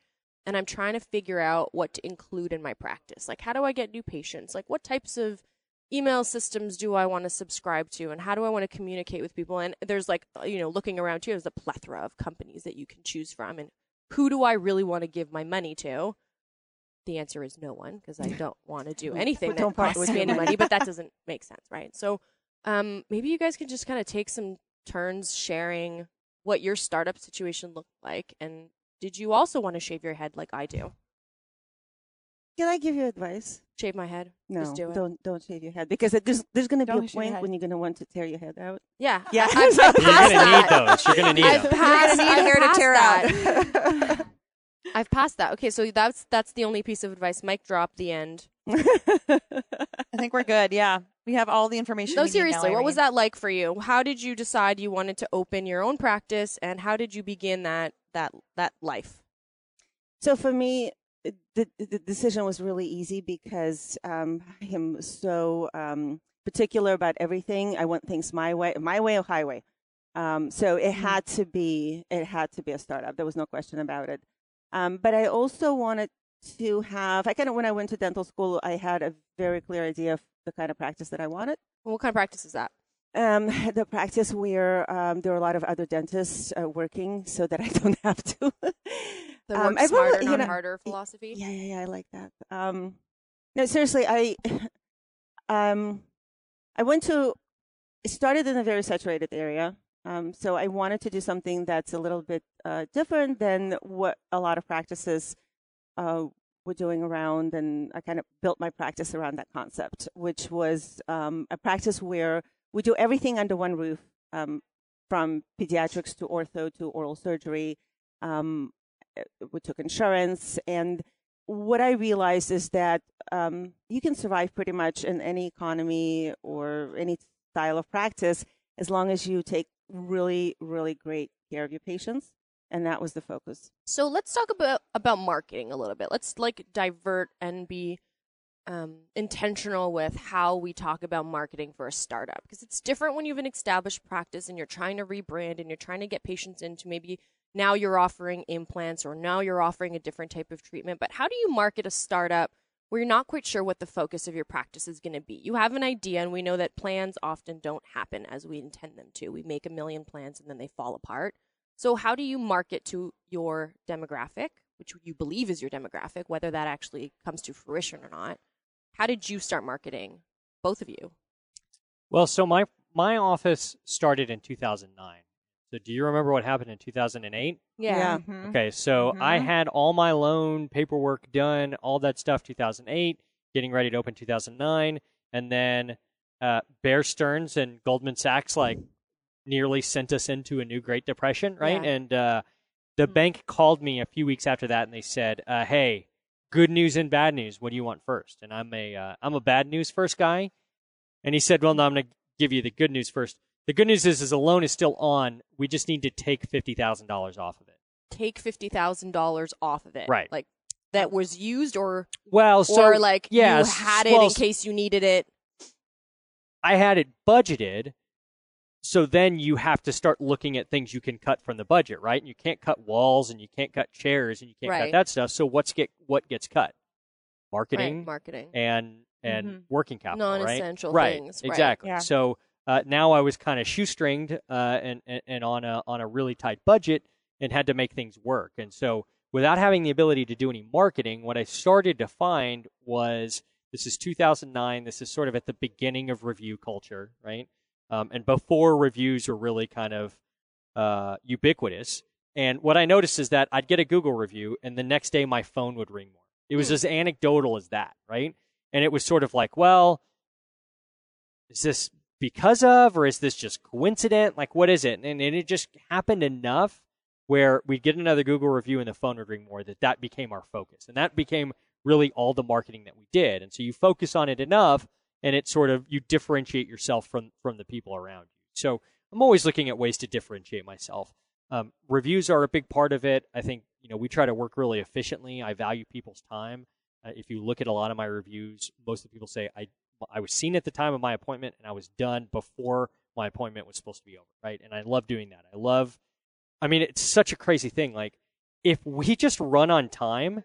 And I'm trying to figure out what to include in my practice. Like, how do I get new patients? Like, what types of email systems do I want to subscribe to and how do I want to communicate with people? And there's like, uh, you know, looking around too, there's a plethora of companies that you can choose from. And who do I really want to give my money to? The answer is no one because I don't want to do anything But that don't part costs with me any money. money, but that doesn't make sense, right? So um, maybe you guys can just kind of take some turns sharing what your startup situation looked like. And did you also want to shave your head like I do? Can I give you advice? Shave my head? No, Just do it. not don't shave your head because there's there's going to be a point when you're going to want to tear your head out. Yeah. Yeah. I, I've You're going to need those. You're going to need I've them. passed, You're gonna need I've hair to tear that. out. I've passed that. Okay, so that's that's the only piece of advice. Mike drop. The end. I think we're good. Yeah, we have all the information. No, we need now, seriously, what was that like for you? How did you decide you wanted to open your own practice, and how did you begin that that that life? So for me, the, the decision was really easy because um, I am so um, particular about everything. I want things my way, my way or highway. Um, so it had to be, it had to be a startup. There was no question about it. Um, but I also wanted to have. I kind of when I went to dental school, I had a very clear idea of the kind of practice that I wanted. What kind of practice is that? Um, the practice where um, there are a lot of other dentists uh, working, so that I don't have to. The Um, work I've smarter, you not know, harder philosophy. Yeah, yeah, yeah. I like that. Um, no, seriously, I, um, I went to, started in a very saturated area. Um, so I wanted to do something that's a little bit uh, different than what a lot of practices uh, were doing around, and I kind of built my practice around that concept, which was um, a practice where we do everything under one roof, um, from pediatrics to ortho to oral surgery. Um, uh, we took insurance, and what I realized is that um, you can survive pretty much in any economy or any style of practice as long as you take really, really great care of your patients, and that was the focus. So let's talk about about marketing a little bit. Let's like divert and be um, intentional with how we talk about marketing for a startup because it's different when you have an established practice and you're trying to rebrand and you're trying to get patients into maybe now you're offering implants or now you're offering a different type of treatment. But how do you market a startup where you're not quite sure what the focus of your practice is going to be? You have an idea, and we know that plans often don't happen as we intend them to. We make a million plans and then they fall apart. So, how do you market to your demographic, which you believe is your demographic, whether that actually comes to fruition or not? how did you start marketing? Both of you. Well, so my my office started in 2009. So do you remember what happened in 2008? Yeah. Mhm. Okay, so I Mhm. had all my loan paperwork done, all that stuff 2008, getting ready to open 2009, and then uh, Bear Stearns and Goldman Sachs like nearly sent us into a new Great Depression, right? Yeah. And uh, the bank called me a few weeks after that, and they said, uh, "Hey, good news and bad news. What do you want first? And I'm a uh, I'm a bad news first guy, and he said, "Well, no, I'm going to give you the good news first. The good news is, is the loan is still on. We just need to take fifty thousand dollars off of it." Take fifty thousand dollars off of it. Right. Like that was used or Well, so or like yeah, you had it well, in case you needed it. I had it budgeted. So then you have to start looking at things you can cut from the budget, right? And you can't cut walls and you can't cut chairs and you can't cut that stuff. So what's get what gets cut? Marketing Right, marketing. and and Mhm. working capital. Non-essential right? things, right. Exactly. Yeah. So uh, now I was kind of shoestringed uh, and, and and on a on a really tight budget and had to make things work. And so without having the ability to do any marketing, what I started to find was this is 2009. This is sort of at the beginning of review culture, right? Um, and before reviews were really kind of uh, ubiquitous. And what I noticed is that I'd get a Google review, and the next day my phone would ring more. It was as anecdotal as that, right? And it was sort of like, well, is this because of, or is this just coincident? Like, what is it? And, and it just happened enough where we'd get another Google review and the phone would ring more that that became our focus. And that became really all the marketing that we did. And so you focus on it enough and it sort of, you differentiate yourself from, from the people around you. So I'm always looking at ways to differentiate myself. Um, reviews are a big part of it. I think, you know, we try to work really efficiently. I value people's time. Uh, if you look at a lot of my reviews, most of the people say I I was seen at the time of my appointment and I was done before my appointment was supposed to be over, right? And I love doing that. I love I mean, it's such a crazy thing. Like if we just run on time,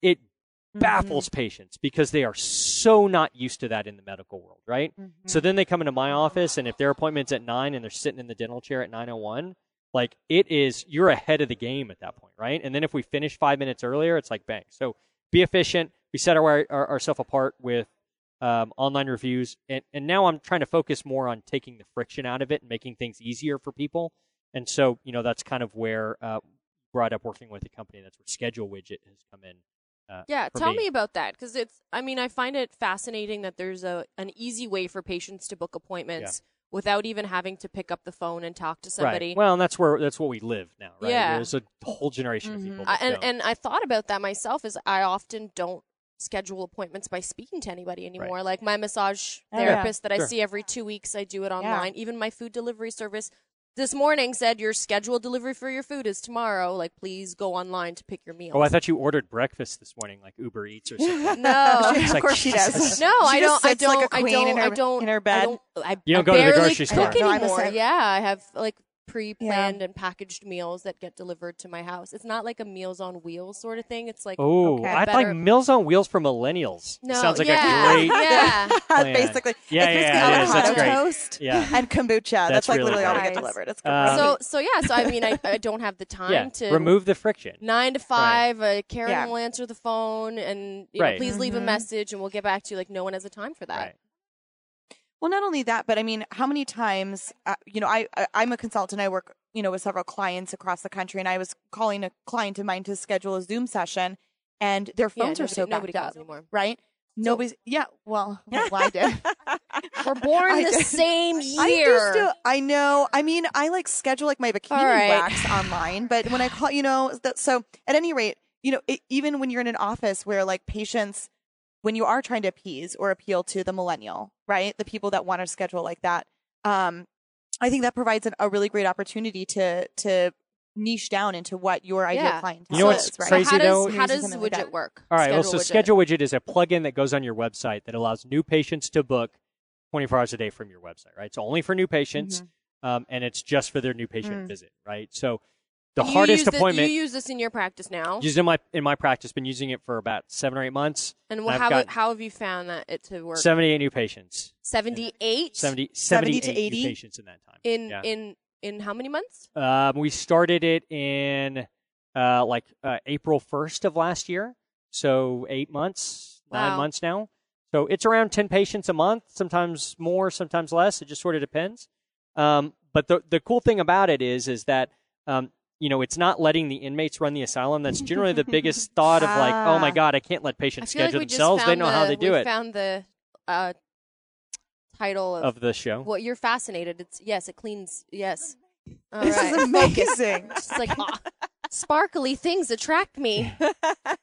it mm-hmm. baffles patients because they are so not used to that in the medical world, right? So mm-hmm. then they come into my office and if their appointment's at 9 and they're sitting in the dental chair at 9:01, like it is you're ahead of the game at that point, right? And then if we finish 5 minutes earlier, it's like bang. So be efficient. We set our, our ourselves apart with um, online reviews, and and now I'm trying to focus more on taking the friction out of it and making things easier for people. And so you know that's kind of where uh, brought up working with a company. That's where Schedule Widget has come in. Uh, Yeah, tell me. me about that because it's. I mean, I find it fascinating that there's a an easy way for patients to book appointments without even having to pick up the phone and talk to somebody. Right. Well, and that's where that's what we live now, right? Yeah. There's a whole generation of people. I, and don't. and I thought about that myself. Is I often don't schedule appointments by speaking to anybody anymore. Like my massage Oh, yeah. therapist that I Sure. see every two weeks, I do it online. Even my food delivery service this morning said your scheduled delivery for your food is tomorrow. Like, please go online to pick your meal. oh, I thought you ordered breakfast this morning, like Uber Eats or something. no. It's of like, course she does. No, She I don't. I don't. a I queen don't. in her- I don't. in her I bed. don't. I, You don't I go to the barely grocery store. cook No, I'm anymore. same. Yeah, I have like pre-planned and packaged meals that get delivered to my house. It's not like a Meals on Wheels sort of thing. It's like Oh, Okay. I'd Better- like Meals on Wheels for millennials. no, Sounds like yeah, a great. yeah. plan. basically. Yeah, it's yeah, basically yeah. That's avocado great. toast Yeah. and kombucha. That's, That's like really literally all we get delivered. It's Um. So so yeah. So I mean, I, I don't have the time Yeah. to Remove the friction. nine to five. Uh, Karen Yeah. will answer the phone, and you know, Right. please leave a Mhm. message, and we'll get back to you. Like no one has the time for that. Right. Well, not only that, but I mean, how many times, uh, you know, I, I I'm a consultant. I work, you know, with several clients across the country, and I was calling a client of mine to schedule a Zoom session, and their Yeah, phones are nobody, so nobody backed up, anymore. right? Nobody's. Yeah. Well, well, I did. We're born I the did. same I year. just do. I know. I mean, I like schedule like my bikini right. wax online, but when I call, you know, so at any rate, you know, it, even when you're in an office where like patients, when you are trying to appease or appeal to the millennial, right, the people that want to schedule like that, um, I think that provides an, a really great opportunity to to niche down into what your ideal Yeah. clientele You know is, what's right? crazy so how though? does, how does something like widget work? All right. Well, so widget. Schedule Widget is a plugin that goes on your website that allows new patients to book 24 hours a day from your website, right? So only for new patients, um, and it's just for their new patient Mm. visit, right? So the You hardest use thi- appointment you use this in your practice now, used in my in my practice, been using it for about seven or eight months. and I've how how have you found that it to work? 78 new patients, Seventy eight 70, 70 to 78 new 80? patients in that time. in yeah. in in how many months? Um, we started it in uh, like uh, April 1st of last year. So eight months, nine months now. So it's around 10 patients a month, sometimes more, sometimes less. It just sort of depends. Um, but the the cool thing about it is is that um, you know it's not letting the inmates run the asylum. That's generally the biggest thought of like, oh my Ah. god, I can't let patients feel like schedule we just themselves. They found know the, how they do we it Found the uh, title of, of the show. Well, you're fascinated. It's yes, it cleans. Yes. All This right. is amazing. It's like ah, sparkly things attract me.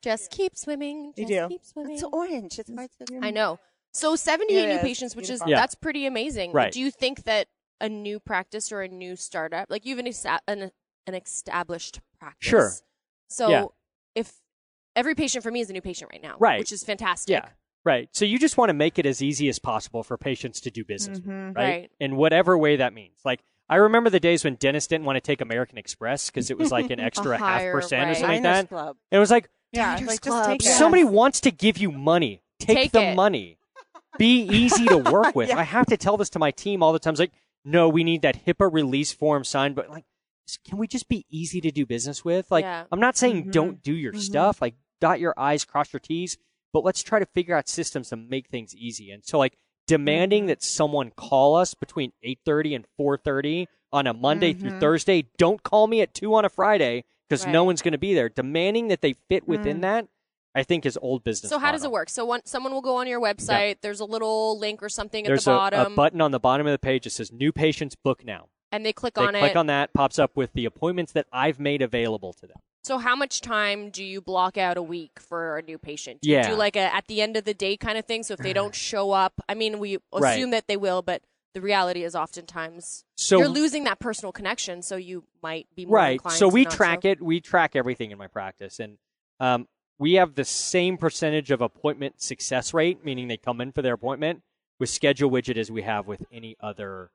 Just keep swimming. They Just do. keep swimming. It's orange. It's hard to. I know. So 78 It new is. patients, which Beautiful. is Yeah. that's pretty amazing. Right. Do you think that a new practice or a new startup, like you've an esta- an, an established practice, Sure. So Yeah. if every patient for me is a new patient right now, Right. Which is fantastic. Yeah. Right. So you just want to make it as easy as possible for patients to do business, with, Mhm. right? Right. In whatever way that means. Like I remember the days when dentists didn't want to take American Express because it was like an extra half higher, percent or right. something like that. Club. It was like Yeah, Diners like Club. just take it. somebody wants to give you money. Take, Take the it. money. Be easy to work with. Yeah. I have to tell this to my team all the time. It's like, no, we need that HIPAA release form signed, but like, just- can we just be easy to do business with? Like, Yeah. I'm not saying Mhm. don't do your stuff. Like, dot your I's, cross your T's, but let's try to figure out systems to make things easy. And so, like, demanding that someone call us between 8:30 and 4:30 on a Monday through Mhm. Thursday. Don't call me at two on a Friday because no one's going to be there. Demanding that they fit within Mm. that, I think, is old business. So how does it work? So one, someone will go on your website. There's a little link or something There's at the a, bottom, a button on the bottom of the page that says "New Patients Book Now." And they click They on click it. Click on that, pops up with the appointments that I've made available to them. So how much time do you block out a week for a new patient? Do you Yeah. do like a at the end of the day kind of thing? So if they don't show up, I mean, we assume Right. that they will, but the reality is oftentimes So you're losing that personal connection, so you might be more right. inclined So we track it. We track everything in my practice, and um, we have the same percentage of appointment success rate, meaning they come in for their appointment with Schedule Widget as we have with any other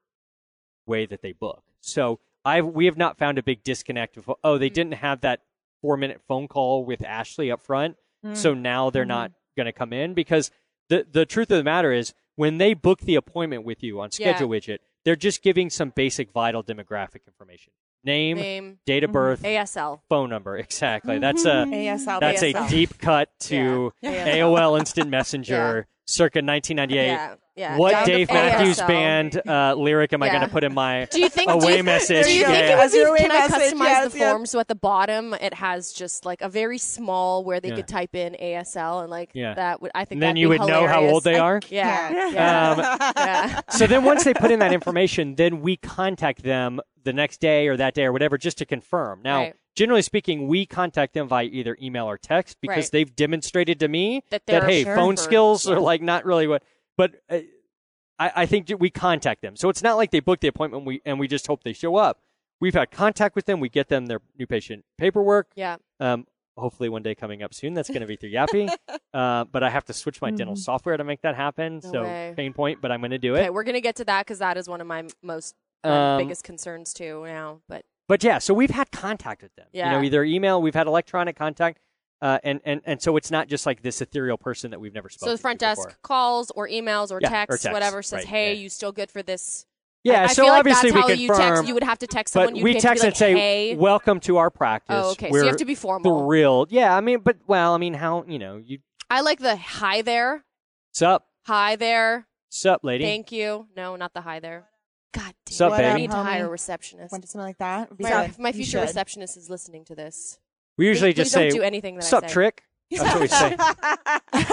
way that they book. So I we have not found a big disconnect of oh they mm. didn't have that four minute phone call with Ashley up front, mm. so now they're mm-hmm. not going to come in because the the truth of the matter is when they book the appointment with you on Yeah. Schedule Widget, they're just giving some basic vital demographic information: name, name date of mm-hmm. birth, ASL. phone number. Exactly. That's a ASL. that's a deep cut to Yeah. AOL Instant Messenger, circa 1998. Yeah, yeah. What Down Dave Matthews ASL. Band uh, lyric am I going to put in my Do you think do away you, message? Do you Yeah, think yeah. it would As your be? away Can I message, customize yes, the yes. form so at the bottom it has just like a very small where they Yeah. could type in ASL and like Yeah. that would I think And then that'd you be would know how old they are? Yeah, Yeah. yeah, Um, yeah. so then once they put in that information, then we contact them the next day or that day or whatever just to confirm. Now, Right. Generally speaking, we contact them via either email or text because Right. they've demonstrated to me That that, hey, phone for- skills yeah. are like not really what. But uh, I, I think we contact them, so it's not like they book the appointment we and we just hope they show up. We've had contact with them. We get them their new patient paperwork. Yeah. Um, hopefully one day coming up soon. That's going to be through YAPI. uh, but I have to switch my dental software to make that happen. No so way. pain point, but I'm going to do Okay, it. we're gonna get to that because that is one of my most Um, biggest concerns too now. But But yeah, so we've had contact with them. You Yeah. know, either email, we've had electronic contact, uh, and and and so it's not just like this ethereal person that we've never spoken. so the front to desk before. calls or emails or Yeah, or texts, text, whatever says, right, "Hey, yeah. you still good for this?" Yeah, I, I so feel like obviously that's we how you confirm. text. You would have to text someone. You we text to be and say, "Hey." "Welcome to our practice." Oh, okay. So We're you have to be formal. thrilled. Yeah, I mean, but well, I mean, how you know you I like the hi there, sup hi there, sup lady. thank you. No, not the hi there. God damn. Sup, it. baby? I need to Homie. hire a receptionist. Want something like that? Would be My, good. if my You future should. receptionist is listening to this. we usually please just don't say, do anything that "Sup I say. trick." That's what we say.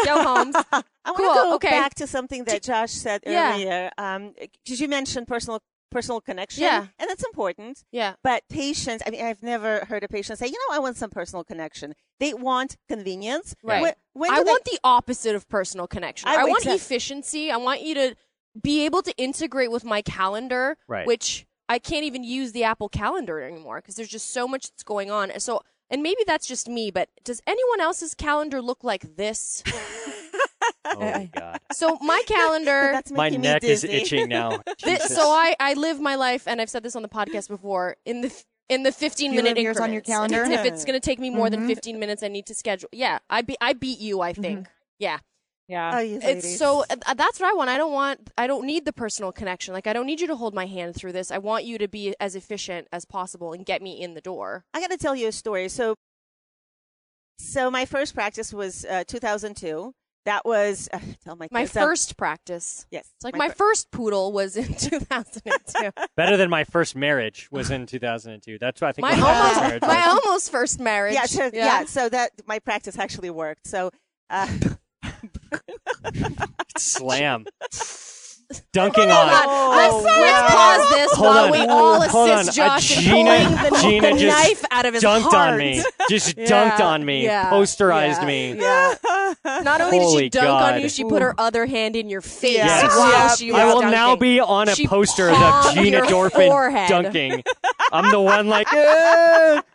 Joe Holmes. I want Cool, to go okay. back to something that Josh said Yeah. earlier, um, because you mentioned personal personal connection, Yeah. and that's important. Yeah. But patients, I mean, I've never heard a patient say, you know, I want some personal connection. They want convenience. Right. When, when I they- want the opposite of personal connection. I- I, want exact- efficiency. I want you to be able to integrate with my calendar, Right. which I can't even use the Apple Calendar anymore because there's just so much that's going on. So, and maybe that's just me, but does anyone else's calendar look like this? oh my god, So my calendar. That's my making me neck is itching now. Thi- Jesus. so I, I live my life, and I've said this on the podcast before, in the in the 15 You minute live yours on your increments. calendar? If it's going to take me more than Mhm. 15 minutes, I need to schedule. Yeah, I be I beat you. I think. Yeah, Yeah. Oh, you it's so uh, that's what I want. I don't want. I don't need the personal connection. Like I don't need you to hold my hand through this. I want you to be as efficient as possible and get me in the door. I got to tell you a story. So, so my first practice was uh, 2002. that was uh, tell my My kids, um, first practice. yes, It's like my, fir- first poodle was in 2002. Better than my first marriage was in 2002. That's what I think. my my first almost marriage my was. almost first marriage. yeah, so, yeah, So that my practice actually worked. So. Uh, slam. Dunking on. Let's, Oh, let's pause this Hold while on. we all Hold assist on. Uh, Josh in Gina- pulling the, Gina the just knife out of his dunked heart. on me. Just Yeah, dunked on me. yeah, Posterized yeah, me. Yeah. Not only did Holy she dunk on you, she put her other hand in your face Yes. while Yeah. she was I will dunking. now be on a She poster of palmed Gina your Dorfman forehead. dunking. I'm the one like, "Eh."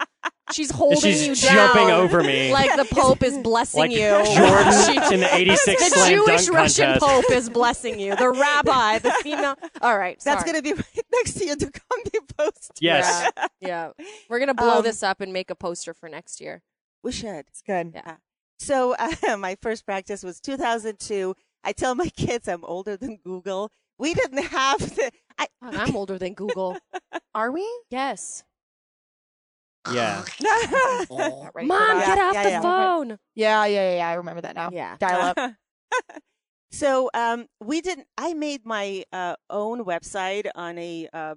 She's holding she's you jumping over me. like the Pope is blessing like you. Jordan She- in the 86 the slam Jewish dunk Russian contest. Pope is blessing you. The rabbi, the female. All right, that's sorry. going to be right next to your Ducombe post. Yes. Yeah, yeah. We're gonna blow Um, this up and make a poster for next year. We should. It's good. Yeah. So uh, my first practice was 2002. I tell my kids I'm older than Google. We didn't have the. I, I'm older than Google. Are we? Yes. Yeah. Right, Mom, Yeah, get off yeah, the yeah. phone. Yeah, yeah, yeah, yeah. I remember that now. Yeah. Dial up. so um, we didn't. I made my uh, own website on a uh,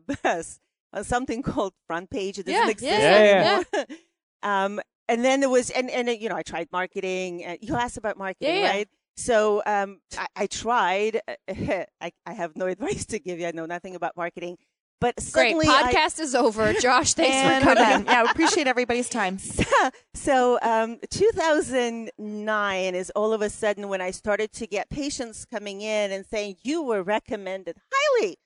on something called Front Page. It doesn't Yeah, exist yeah, yeah, anymore. um, and then there was, and and you know, I tried marketing. Uh, you asked about marketing, Yeah, yeah. right? So um, I, I tried. I, I have no advice to give you. I know nothing about marketing. But Great. suddenly, I- Podcast is over. Josh, thanks and for coming. done. Yeah, we appreciate everybody's time. so um, 2009 is all of a sudden when I started to get patients coming in and saying you were recommended highly,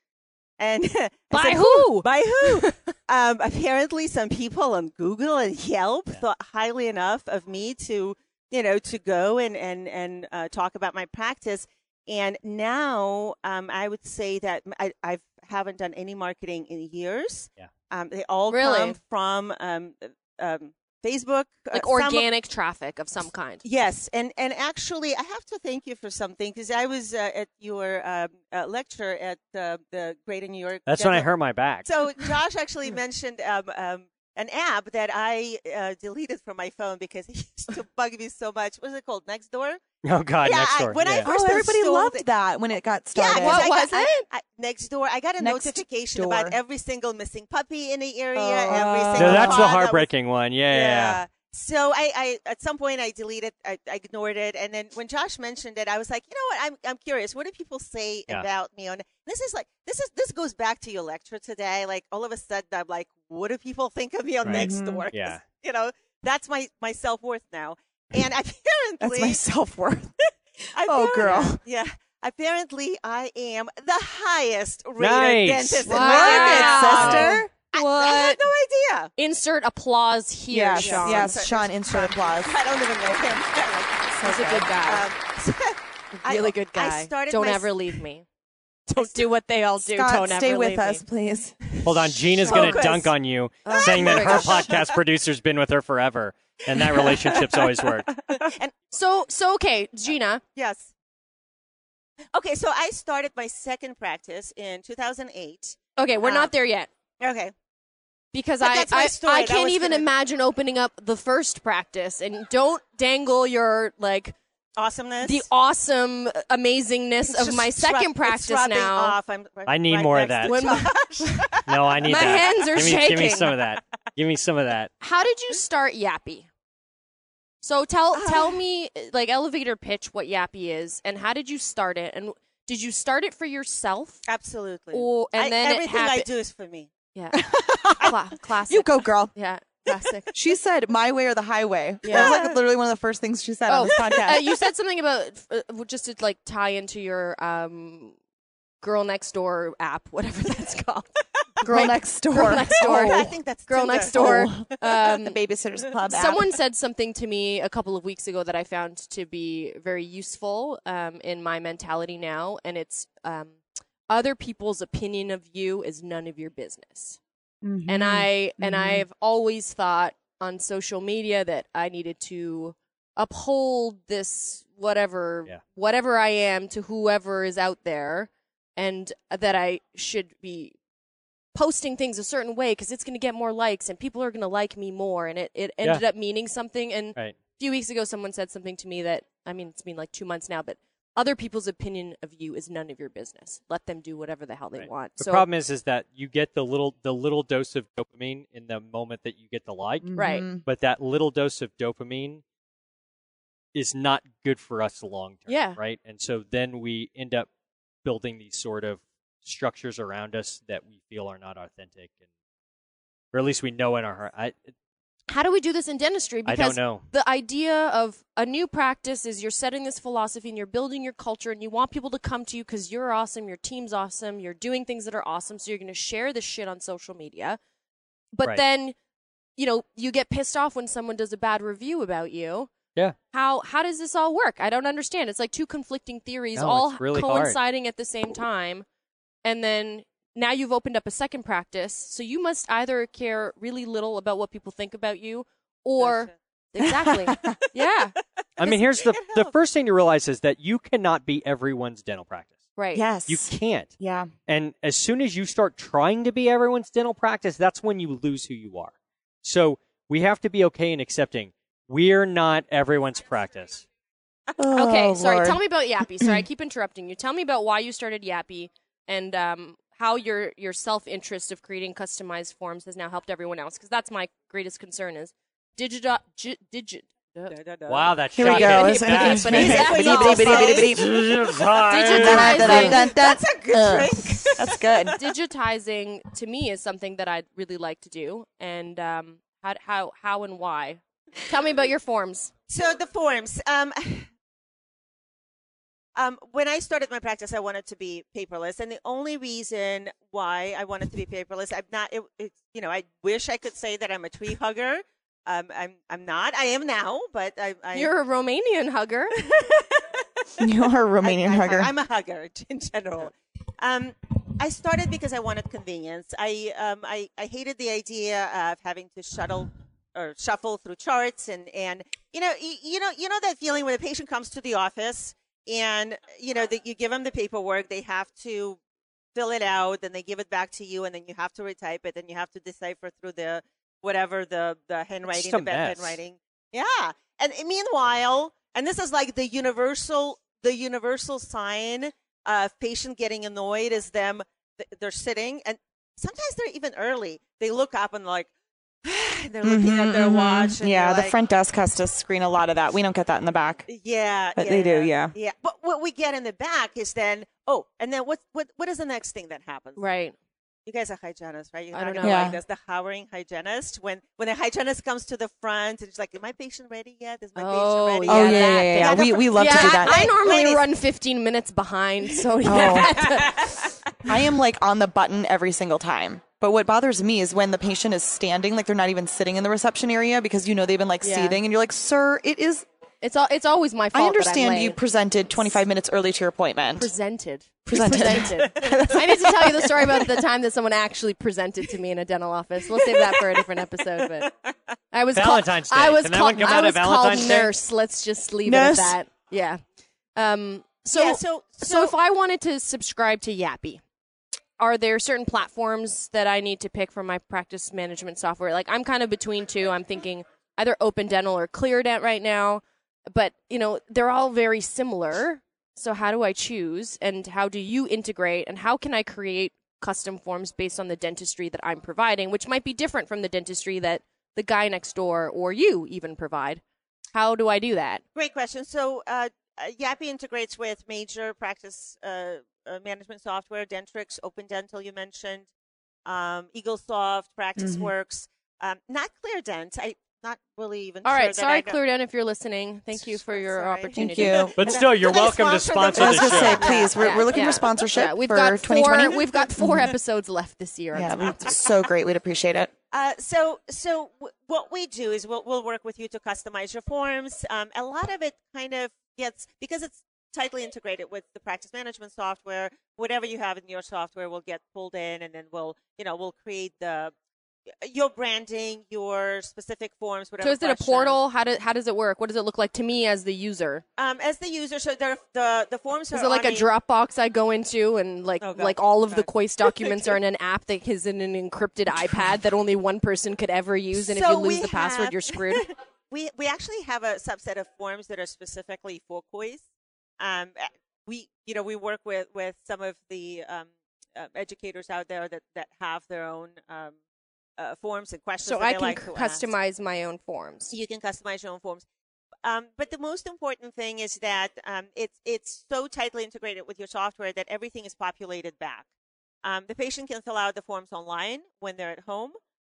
and I By said, who? By who? um, apparently, some people on Google and Yelp thought highly enough of me to you know to go and and and uh, talk about my practice. And now um, I would say that I I've, haven't done any marketing in years. Yeah. Um, they all Really? come from um, um, Facebook, uh, Like some- organic traffic of some kind. Yes, and and actually, I have to thank you for something because I was uh, at your um, uh, lecture at uh, the Greater New York. That's when I hurt my back. So Josh actually mentioned um, um, an app that I uh, deleted from my phone because it used to bug me so much. What was it called? Nextdoor. oh God, Yeah, next I- door. when I yeah. first Oh, everybody loved it- that when it got started. Yeah, started. 'cause What I got- was I- it? I, next door. I got a Next notification door. about every single missing puppy in the area. Oh. every single no, that's car the that was- heartbreaking one. Yeah, yeah, yeah. So I, I at some point I deleted, I, I ignored it, and then when Josh mentioned it, I was like, you know what? I'm I'm curious. What do people say Yeah. about me on this? Is like this is this goes back to your lecture today. Like all of a sudden, I'm like, what do people think of me on Right. Nextdoor? Mm-hmm. 'Cause, Yeah. you know that's my my self worth now. And apparently, That's my self worth. Oh, girl. yeah. Apparently, I am the highest rated Nice. dentist in Wow. my Look area. sister. I, What? I had no idea. Insert applause here, Yes, Sean. yes, Sean, insert applause. I don't even know him. He's a good guy. Um, so I- really good I guy. started Don't my- ever leave me. Don't do what they all do. Scott, Don't stay ever with leave us, me. please. Hold on, Gina's gonna dunk on you, Oh, saying that her gosh. podcast producer's been with her forever, and that relationship's always worked. And so, so okay, Gina. Yes. Okay, so I started my second practice in 2008. Okay, we're Um, not there yet Okay. because But I I. I can't even gonna- imagine opening up the first practice. And don't dangle your like Awesomeness. the awesome amazingness It's of my second it's practice rubbing now. Off. I'm right- I need right more of that. When my- No, I need My that. hands are give me, Give me some of that. Give me some of that. How did you start YAPI? So tell Ah. tell me like elevator pitch what YAPI is and how did you start it and did you start it for yourself Absolutely. or and I- then it everything I do is for me. Yeah, Cla- classic. You go, girl. Yeah, classic. She said, "My way or the highway." Yeah. That was like literally one of the first things she said on this podcast. Uh, you said something about uh, just to like tie into your um, girl next door app, whatever that's called. Girl Wait, next door. Girl next door. I think that's Girl Tinder. next door. Um, the Babysitters Club. app. Someone said something to me a couple of weeks ago that I found to be very useful um, in my mentality now, and it's um, other people's opinion of you is none of your business. Mm-hmm. And I and Mhm. I've always thought on social media that I needed to uphold this whatever Yeah. whatever I am to whoever is out there, and that I should be posting things a certain way because it's going to get more likes and people are going to like me more and it, it ended up meaning something and Right. a few weeks ago someone said something to me that I mean, it's been like two months now, but other people's opinion of you is none of your business. Let them do whatever the hell they Right. want. The so, problem is, is that you get the little the little dose of dopamine in the moment that you get the like, Right. Mhm. but that little dose of dopamine is not good for us long term. Yeah. Right. And so then we end up building these sort of structures around us that we feel are not authentic, and or at least we know in our heart. I how do we do this in dentistry? I Because don't know. the idea of a new practice is you're setting this philosophy and you're building your culture and you want people to come to you because you're awesome, your team's awesome, you're doing things that are awesome, so you're going to share this shit on social media. But Right. then, you know, you get pissed off when someone does a bad review about you. Yeah. How how does this all work? I don't understand. It's like two conflicting theories No, all really hard. coinciding at the same time. And then now you've opened up a second practice, so you must either care really little about what people think about you or exactly. yeah. I mean, here's the the first thing to realize is that you cannot be everyone's dental practice. Right. Yes. You can't. Yeah. And as soon as you start trying to be everyone's dental practice, that's when you lose who you are. So we have to be okay in accepting we're not everyone's practice. Okay, Oh, sorry. Lord. Tell me about YAPI. Sorry, I keep interrupting you. Tell me about why you started YAPI and um, how your your self interest of creating customized forms has now helped everyone else. Because that's my greatest concern is digit gi- digit. Wow, that Here we go. hit It's- fast. it's- But he's Exactly. actually Digitizing. That's a good Uh, drink. That's good. digitizing to me is something that I'd really like to do. And um, how how how and why? Tell me about your forms. So the forms. Um, um, when I started my practice, I wanted to be paperless, and the only reason why I wanted to be paperless, I'm not. It, it's you know, I wish I could say that I'm a tree hugger. Um, I'm I'm not. I am now, but I. I You're a Romanian hugger. You are a Romanian I, I, hugger. I'm a hugger in general. Um, I started because I wanted convenience. I um, I, I hated the idea of having to shuttle or shuffle through charts and and you know you, you know you know that feeling when a patient comes to the office and you know that you give them the paperwork, they have to fill it out, then they give it back to you, and then you have to retype it, and you have to decipher through the whatever the the handwriting, the bad handwriting. Yeah, and meanwhile, and this is like the universal the universal sign of patient getting annoyed is them they're sitting and sometimes they're even early. They look up and like they're looking at their Mhm, mhm. watch. And Yeah, the like, front desk has to screen a lot of that. We don't get that in the back. Yeah, But yeah, they do, yeah. yeah. But what we get in the back is then oh, and then what what what is the next thing that happens? right. You guys are hygienists, right? You're I not don't gonna know. like Yeah. this. The hovering hygienist. When when a hygienist comes to the front, it's like, "Is my patient ready yet? Is my Oh, patient ready?" Yeah, oh yeah, yet?" yeah, yeah. yeah. yeah, We we love yeah, to do that. I normally Ladies- run 15 minutes behind, so Oh. yeah. I am like on the button every single time. But what bothers me is when the patient is standing, like they're not even sitting in the reception area because you know they've been like Yeah. seething, and you're like, "Sir, it is." it's all it's always my fault. I that I'm understand you presented 25 minutes early to your appointment. presented. Presented. Presented. I need to tell you the story about the time that someone actually presented to me in a dental office. We'll save that for a different episode. But I was Valentine's called, Day. I was Can called, come I out at was Valentine's called Day? nurse. Let's just leave Nurse. it at that. Yeah. Um. So Yeah, so- so so- if I wanted to subscribe to YAPI, are there certain platforms that I need to pick for my practice management software? Like I'm kind of between two. I'm thinking either Open Dental or ClearDent right now, but you know they're all very similar. So how do I choose, and how do you integrate, and how can I create custom forms based on the dentistry that I'm providing, which might be different from the dentistry that the guy next door or you even provide? How do I do that? Great question. So, uh, uh, YAPI integrates with major practice uh, uh, management software, Dentrix, Open Dental, you mentioned, um, EagleSoft, PracticeWorks, um, not ClearDent. I not really even. All sure right, that sorry, I got- ClearDent, if you're listening. Thank you for your Sorry. opportunity. Thank you. But still, you're Do they welcome to sponsor sponsor the I was gonna say, please, we're, Yeah, we're looking yeah. for sponsorship Yeah, we've for got 2020. four. We've got four episodes left this year. yeah, so great. We'd appreciate it. Uh, so, so w- what we do is we'll, we'll work with you to customize your forms. Um, a lot of it kind of gets because it's tightly integrated with the practice management software. Whatever you have in your software will get pulled in, and then we'll, you know, we'll create the your branding, your specific forms, whatever. So is it a portal? How does how does it work? What does it look like to me as the user? Um, as the user, so there, the the forms Is are it like on a Dropbox I go into and like Oh, like all of the God. Coist documents are in an app that is in an encrypted iPad that only one person could ever use, and if So you lose the password, you're screwed. we we actually have a subset of forms that are specifically for Kois. Um, we you know we work with with some of the um, uh, educators out there that that have their own um, uh, forms and questions. So that I they can like c- to ask. customize my own forms. You can customize your own forms. Um, but the most important thing is that um, it's it's so tightly integrated with your software that everything is populated back. Um, the patient can fill out the forms online when they're at home,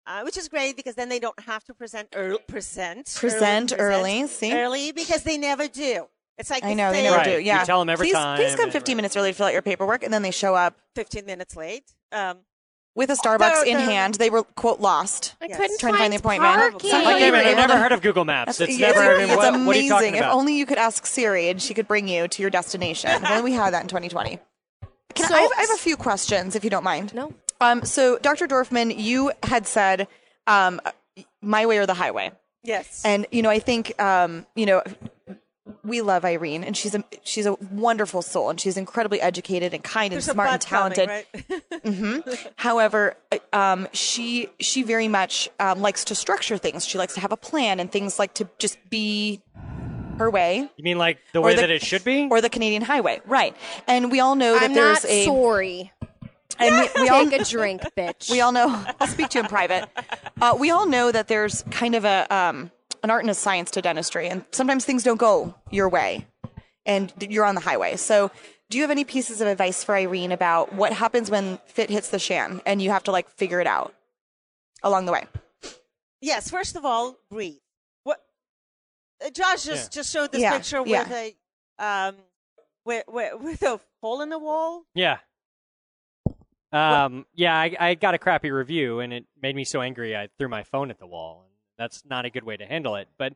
uh, which is great because then they don't have to present early, present Present early, see? early because they never do. It's like I the know they never Right. do. You tell them every please, time Please come and- 15 minutes early to fill out your paperwork, and then they show up 15 minutes late. Um, with a Starbucks They're- in hand. They were quote lost. I Yes. couldn't Trying to find the appointment. parking. Like, wait a minute, I've never heard of Google Maps. That's- It's it's, never. it's what, amazing. what are you talking about? If only you could ask Siri and she could bring you to your destination. if only we had that in 2020. Can So- I, have, I have a few questions, if you don't mind. No. Um, so, Dr. Dorfman, you had said, um, "My way or the highway," yes. and you know, I think, um, you know, we love Irene, and she's a she's a wonderful soul, and she's incredibly educated and kind There's and smart and butt coming, talented. right? However, um, she she very much um, likes to structure things. She likes to have a plan and things like to just be her way You mean like the way the- that it should be? or the Canadian highway, right? And we all know that I'm there's not a sorry. and we, we all Take a drink, bitch. we all know. I'll speak to you in private. Uh, we all know that there's kind of a um, an art and a science to dentistry, and sometimes things don't go your way, and you're on the highway. So, do you have any pieces of advice for Irene about what happens when fit hits the shan and you have to like figure it out along the way? Yes, first of all, breathe. What uh, Josh just, Yeah. just showed this Yeah, picture yeah. with a um with, with with a hole in the wall. Yeah. Um, yeah, I, I got a crappy review and it made me so angry I threw my phone at the wall. And that's not a good way to handle it. But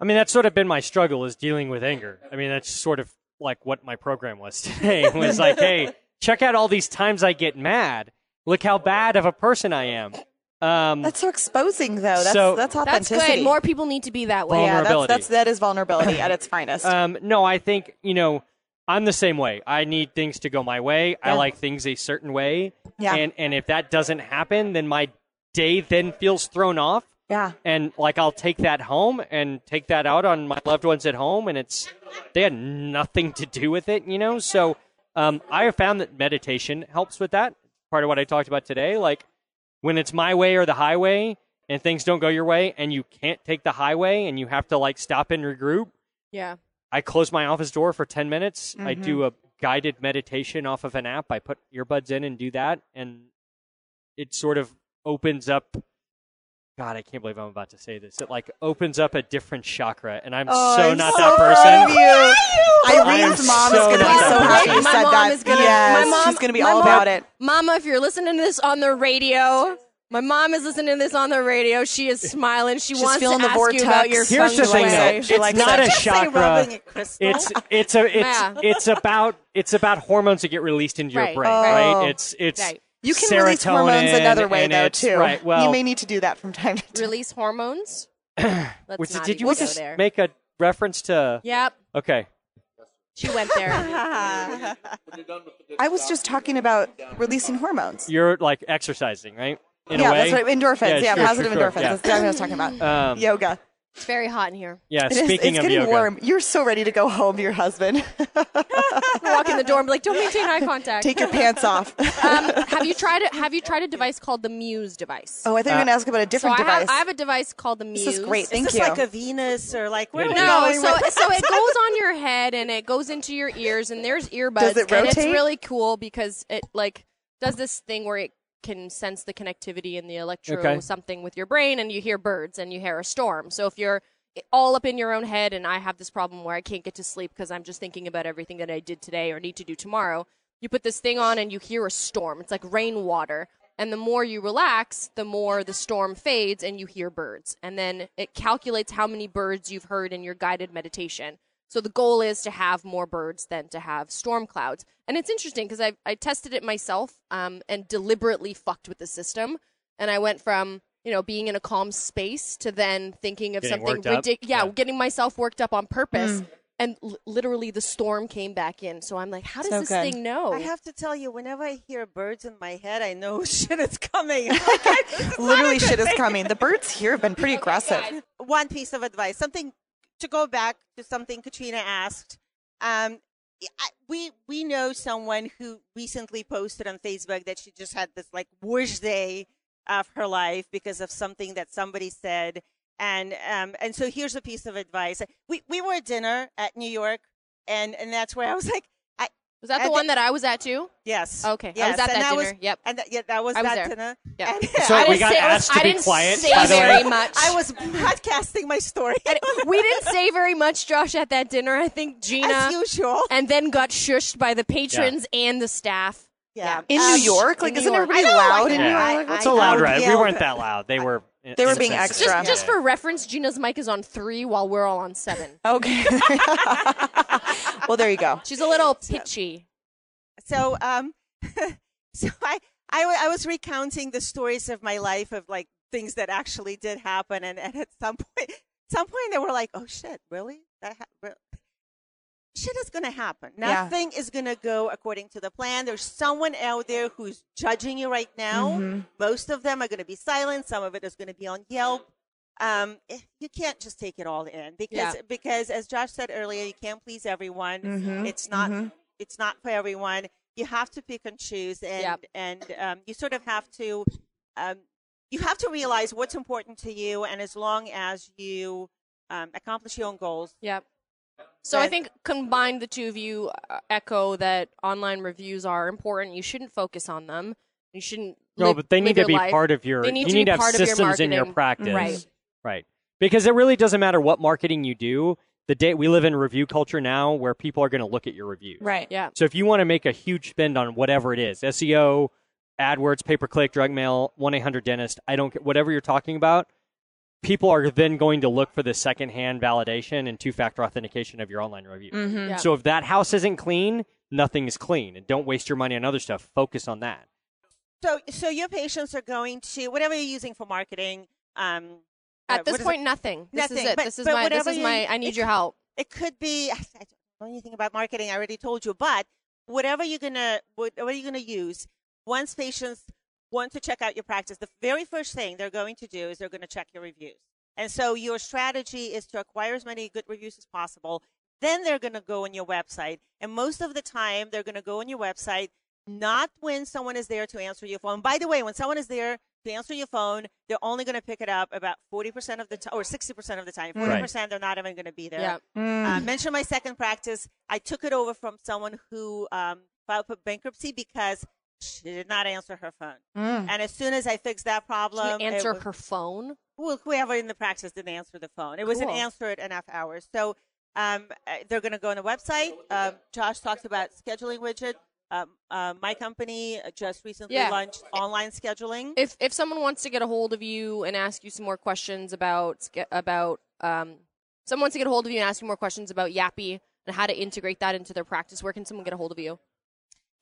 I mean, that's sort of been my struggle is dealing with anger. I mean, that's sort of like what my program was today. Was like, hey, check out all these times I get mad. Look how bad of a person I am. Um, That's so exposing, though. That's So- that's That's good. More people need to be that way. yeah, that's, Vulnerability. that's that is vulnerability at its finest. Um, no, I think you know I'm the same way. I need things to go my way. I like things a certain way. Yeah. And and if that doesn't happen, then my day then feels thrown off. yeah, And like I'll take that home and take that out on my loved ones at home, and it's they had nothing to do with it, you know. So um, I have found that meditation helps with that. Part of what I talked about today, like when it's my way or the highway, and things don't go your way, and you can't take the highway, and you have to like stop and regroup. Yeah. I close my office door for 10 minutes. I Mm-hmm. do a guided meditation off of an app. I put earbuds in and do that. And it sort of opens up. God, I can't believe I'm about to say this. It like opens up a different chakra. And I'm Oh, so I'm not so that proud of person. you. I Irene's mom so is going to be so happy you. My said mom that. is gonna- yes, my mom- she's going to be my all mom- about it. Mama, if you're listening to this on the radio, my mom is listening to this on the radio. She is smiling. She She's wants feeling to the ask you about vortex. your Here's the thing, though. She It's not it. a Just say rubbing chakra. a. It's it's a it's Yeah. it's about it's about hormones that get released into your Right. brain, Oh. right? It's it's Right. You can release hormones another way, though, too. Right. Well, you may need to do that from time to time. Release hormones. Let's was not did you even go just there. make a reference to? Yep. Okay. She went there. I was just talking about releasing hormones. You're like exercising, right? In yeah, a way. that's what endorphins. Yeah, sure, positive sure, sure. endorphins. Yeah. That's what I was talking about. Um, yoga. It's very hot in here. Yeah. It is- Speaking it's of getting yoga, warm. You're so ready to go home to your husband. Walk in the door and be like, "Don't maintain eye contact." Take your pants off. um, have you tried it? Have you tried a device called the Muse device? oh, I thought you were going to ask about a so different I have, device. I have a device called the Muse. this is great. Is Thank this you. like a Venus or like where No, so so it goes on your head and it goes into your ears and there's earbuds Does it and it's really cool because it like does this thing where it can sense the connectivity in the electro Okay. something with your brain and you hear birds and you hear a storm. So if you're all up in your own head and I have this problem where I can't get to sleep because I'm just thinking about everything that I did today or need to do tomorrow, you put this thing on and you hear a storm. It's like rainwater. And the more you relax, the more the storm fades and you hear birds. And then it calculates how many birds you've heard in your guided meditation. So the goal is to have more birds than to have storm clouds. And it's interesting because I, I tested it myself um, and deliberately fucked with the system. And I went from, you know, being in a calm space to then thinking of Getting something worked up? ridiculous. Yeah, Yeah. getting myself worked up on purpose. and l- literally the storm came back in. So I'm like, how does So this good. thing know? I have to tell you, whenever I hear birds in my head, I know shit is coming. Like, I- this is not Literally, good shit is thing. coming. The birds here have been pretty aggressive. One piece of advice, something to go back to something Katrina asked. Um, I, we we know someone who recently posted on Facebook that she just had this like worst day of her life because of something that somebody said. And um, and so here's a piece of advice. We we were at dinner at New York, and and that's where I was like, was that I the thi- one that I was at too? yes, Okay, I yes, was at and that was- dinner. Yep. and that, yeah, that was I was that there. dinner. Yep. And So I we was got say- asked to I be didn't quiet, say by the way. very much. I was broadcasting my story And we didn't say very much, Josh, at that dinner. I think Gina, as usual. and then got shushed by the patrons and the staff. Yeah. In Um, New York? Like, New isn't York. everybody know, loud in New York? It's a loud ride. We weren't that loud. They were. They were being innocent. extra. Just, just for reference, Gina's mic is on three while we're all on seven. Okay. well, there you go. She's a little pitchy. So, um, so I, I, I was recounting the stories of my life of like things that actually did happen, and, and at some point, some point they were like, "Oh shit, really? That ha- re- shit is gonna happen. Yeah. Nothing is gonna go according to the plan. There's someone out there who's judging you right now. Mm-hmm. Most of them are gonna be silent. Some of it is gonna be on Yelp." Um, eh, you can't just take it all in because Yeah. because as Josh said earlier, you can't please everyone. Mhm, It's not mhm. it's not for everyone. You have to pick and choose, and Yep. and um, you sort of have to um, you have to realize what's important to you, and as long as you um, accomplish your own goals, Yep. So I think combined, the two of you uh, echo that online reviews are important. You shouldn't focus on them. You shouldn't. No, live- but they need to be life. part of your. They need you to need be to have part of your systems in your practice, Right. Right. Because it really doesn't matter what marketing you do. The day we live in review culture now, where people are going to look at your reviews. Right. Yeah. So if you want to make a huge spend on whatever it is, SEO, AdWords, pay per click, drug mail, one eight hundred dentist, I don't whatever you're talking about. People are then going to look for the secondhand validation and two factor authentication of your online review. Yeah. So if that house isn't clean, nothing is clean, and don't waste your money on other stuff. Focus on that. so so your patients are going to whatever you're using for marketing. Um, At this point, nothing. This Nothing, is it. but- this is my. This is you- my. I need your help. it could be I don't know anything about marketing. I already told you, but whatever you're gonna whatever you're you gonna use, once patients want to check out your practice, the very first thing they're going to do is they're going to check your reviews. And so your strategy is to acquire as many good reviews as possible. Then they're going to go on your website, and most of the time they're going to go on your website not when someone is there to answer your phone. By the way, when someone is there to answer your phone, they're only going to pick it up about 40% of the time or 60% of the time. 40% they're not even going to be there. Yeah. Mm. Uh, mention my second practice. I took it over from someone who um, filed for bankruptcy because she did not answer her phone. Mm. And as soon as I fixed that problem, didn't answer was, her phone. well, whoever in the practice didn't answer the phone. It wasn't Cool. answered enough hours. So um, uh, they're going to go on the website. Um, Josh talked about scheduling widget. Um, uh, my company just recently Yeah. launched online scheduling. If if someone wants to get a hold of you and ask you some more questions about about um, someone wants to get a hold of you and ask you more questions about YAPI and how to integrate that into their practice, where can someone get a hold of you?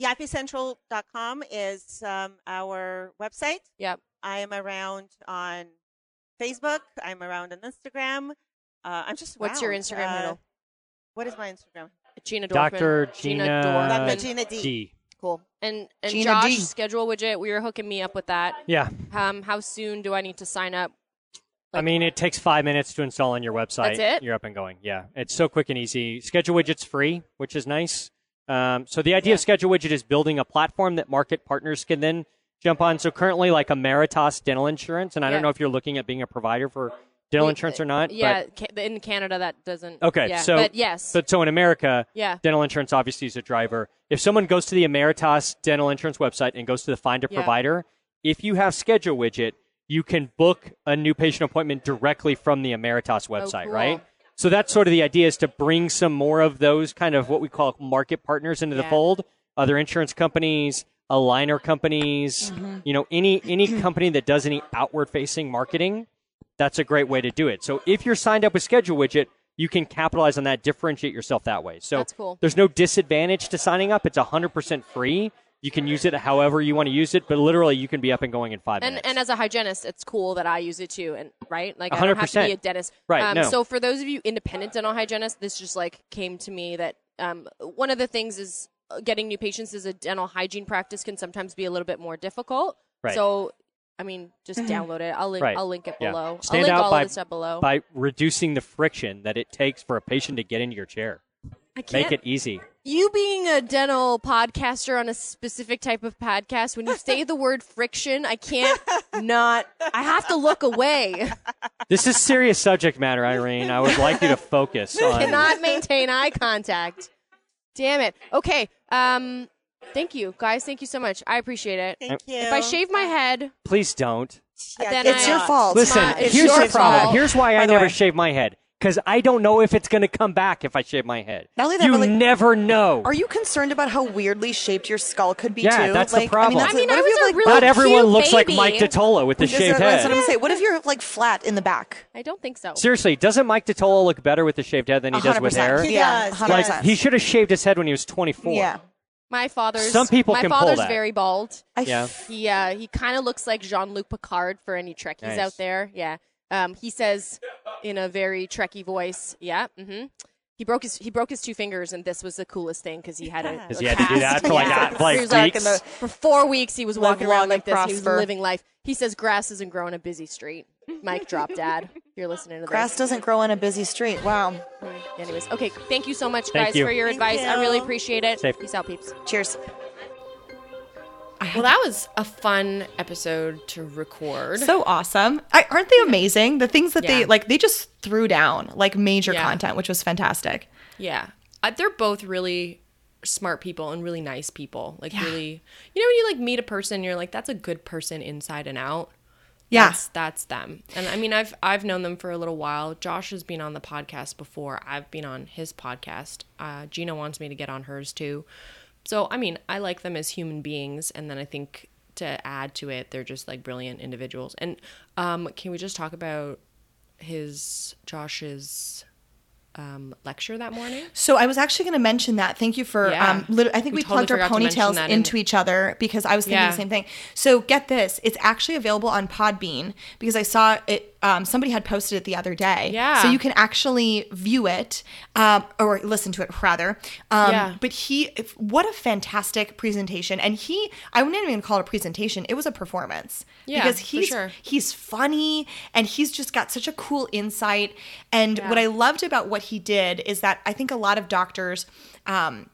YapiCentral.com is um, our website. Yep. I am around on Facebook. I'm around on Instagram. Uh, I'm just What's your. Instagram Uh, handle? What is my Instagram? Gina Dorfman. Dr. Gina Gina Dorfman. Dr. Gina D. D. Cool. And and Gina Josh D. schedule widget. We were hooking me up with that. Yeah. Um, how soon do I need to sign up? I mean, it takes five minutes to install on your website. That's it? You're up and going. Yeah, it's so quick and easy. Schedule widget's free, which is nice. Um, so the idea of schedule widget is building a platform that market partners can then jump on. So currently, like Ameritas Dental Insurance, and I Yeah. don't know if you're looking at being a provider for dental insurance or not. Yeah, ca- in Canada that doesn't. Okay, yeah, so but yes, But so in America, yeah, dental insurance obviously is a driver. If someone goes to the Ameritas dental insurance website and goes to the find a Yeah. provider, if you have schedule widget, you can book a new patient appointment directly from the Ameritas website, Oh, cool. right? So that's sort of the idea is to bring some more of those kind of what we call market partners into the fold, other insurance companies, aligner companies, Mm-hmm. you know, any any company that does any outward facing marketing, that's a great way to do it. So if you're signed up with schedule widget, you can capitalize on that, differentiate yourself that way. So cool. there's no disadvantage to signing up. It's 100% free. You can use it however you want to use it, but literally you can be up and going in five And minutes. and as a hygienist, it's cool that I use it too. And right, like I don't have to be a dentist. Right, Um, no. So for those of you independent dental hygienists, this just like came to me that um, one of the things is uh, getting new patients as a dental hygiene practice can sometimes be a little bit more difficult. Right. So. I mean, just download it. I'll link. Right. I'll link it Yeah. below. Stand I'll link out all by- of the stuff below. by reducing the friction that it takes for a patient to get into your chair. I can't. Make it easy. you being a dental podcaster on a specific type of podcast, when you say the word friction, I can't not. I have to look away. This is serious subject matter, Irene. I would like you to focus on. Cannot maintain eye contact. Damn it. Okay. Um. Thank you, guys. Thank you so much. I appreciate it. Thank you. If I shave my head, Please don't. then It's I, your fault. Listen, my- it's here's your the problem. fault. Here's why I By the never way. shave my head. Because I don't know if it's going to come back if I shave my head. Not only that, you but, like, never know. Are you concerned about how weirdly shaped your skull could be Yeah, too? that's the problem. I mean, that's I mean, what I if you was a like, really Not everyone cute looks like. Mike Totola with the Yes, shaved that's head. what I'm saying. What if you're like flat in the back? I don't think so. Seriously, doesn't Mike Totola look better with the shaved head than he does with hair? He Yeah, does, 100%. Like he should have shaved his head when he was 24. Yeah. My father's. Some people my can pull father's that. very bald. I Yeah. He uh he kind of looks like Jean Luc Picard for any Trekkies Nice. out there. Yeah. Um. He says in a very Trekkie voice. Yeah. Mm-hmm. He broke his he broke his two fingers, and this was the coolest thing because he had a. Because a he had to do cast. that for like, Yeah. that, like He was like weeks. in the- For four weeks, he was walking Live around like and this. He was prosper. living life. He says grass isn't growing a busy street. Mic drop, Dad. You're listening to the Grass doesn't grow in a busy street. Wow. Anyways, okay. Thank you so much, Thank guys, you. for your Thank advice. I really appreciate it. Safe. Peace out, peeps. Cheers. Well, that was a fun episode to record. So awesome. I, aren't they amazing? The things that they Yeah. like, they just threw down like major Yeah. content, which was fantastic. Yeah. Uh, they're both really smart people and really nice people. Like Yeah. really You know when you like meet a person you're like that's a good person inside and out. Yeah. That's that's them. And I mean I've I've known them for a little while. Josh has been on the podcast before. I've been on his podcast. Uh Gina wants me to get on hers too. So I mean, I like them as human beings and then I think to add to it, they're just like brilliant individuals. And um can we just talk about his Josh's um, lecture that morning? So I was actually going to mention that. Thank you for. Yeah. Um, lit- I think We we, totally plugged our forgot to mention ponytails that in- into each other because I was thinking Yeah. the same thing. So get this: it's actually available on Podbean because I saw it. Um, somebody had posted it the other day. Yeah. So you can actually view it um, or listen to it rather. Um, Yeah. But he, if- what a fantastic presentation! And he, I wouldn't even call it a presentation; it was a performance. Yeah, because for he's sure. he's funny and he's just got such a cool insight. And what I loved about what he did is that I think a lot of doctors um,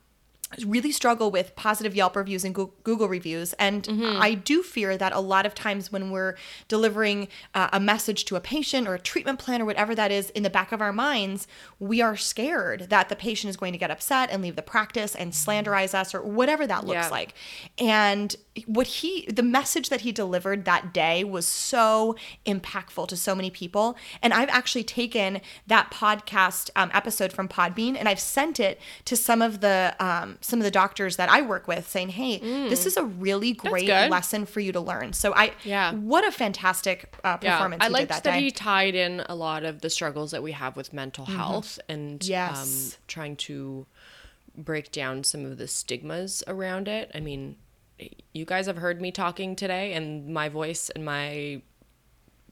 really struggle with positive Yelp reviews and Google reviews. And I do fear that a lot of times when we're delivering uh, a message to a patient or a treatment plan or whatever that is in the back of our minds, we are scared that the patient is going to get upset and leave the practice and slanderize us or whatever that looks Yeah. like. And what he, the message that he delivered that day was so impactful to so many people. And I've actually taken that podcast um, episode from Podbean and I've sent it to some of the um, some of the doctors that I work with, saying, "Hey, this is a really great lesson for you to learn." So I, Yeah. what a fantastic uh, performance I he liked did that, that, he tied in a lot of the struggles that we have with mental health and Mm-hmm. Yes. um, trying to break down some of the stigmas around it. I mean, you guys have heard me talking today, and my voice and my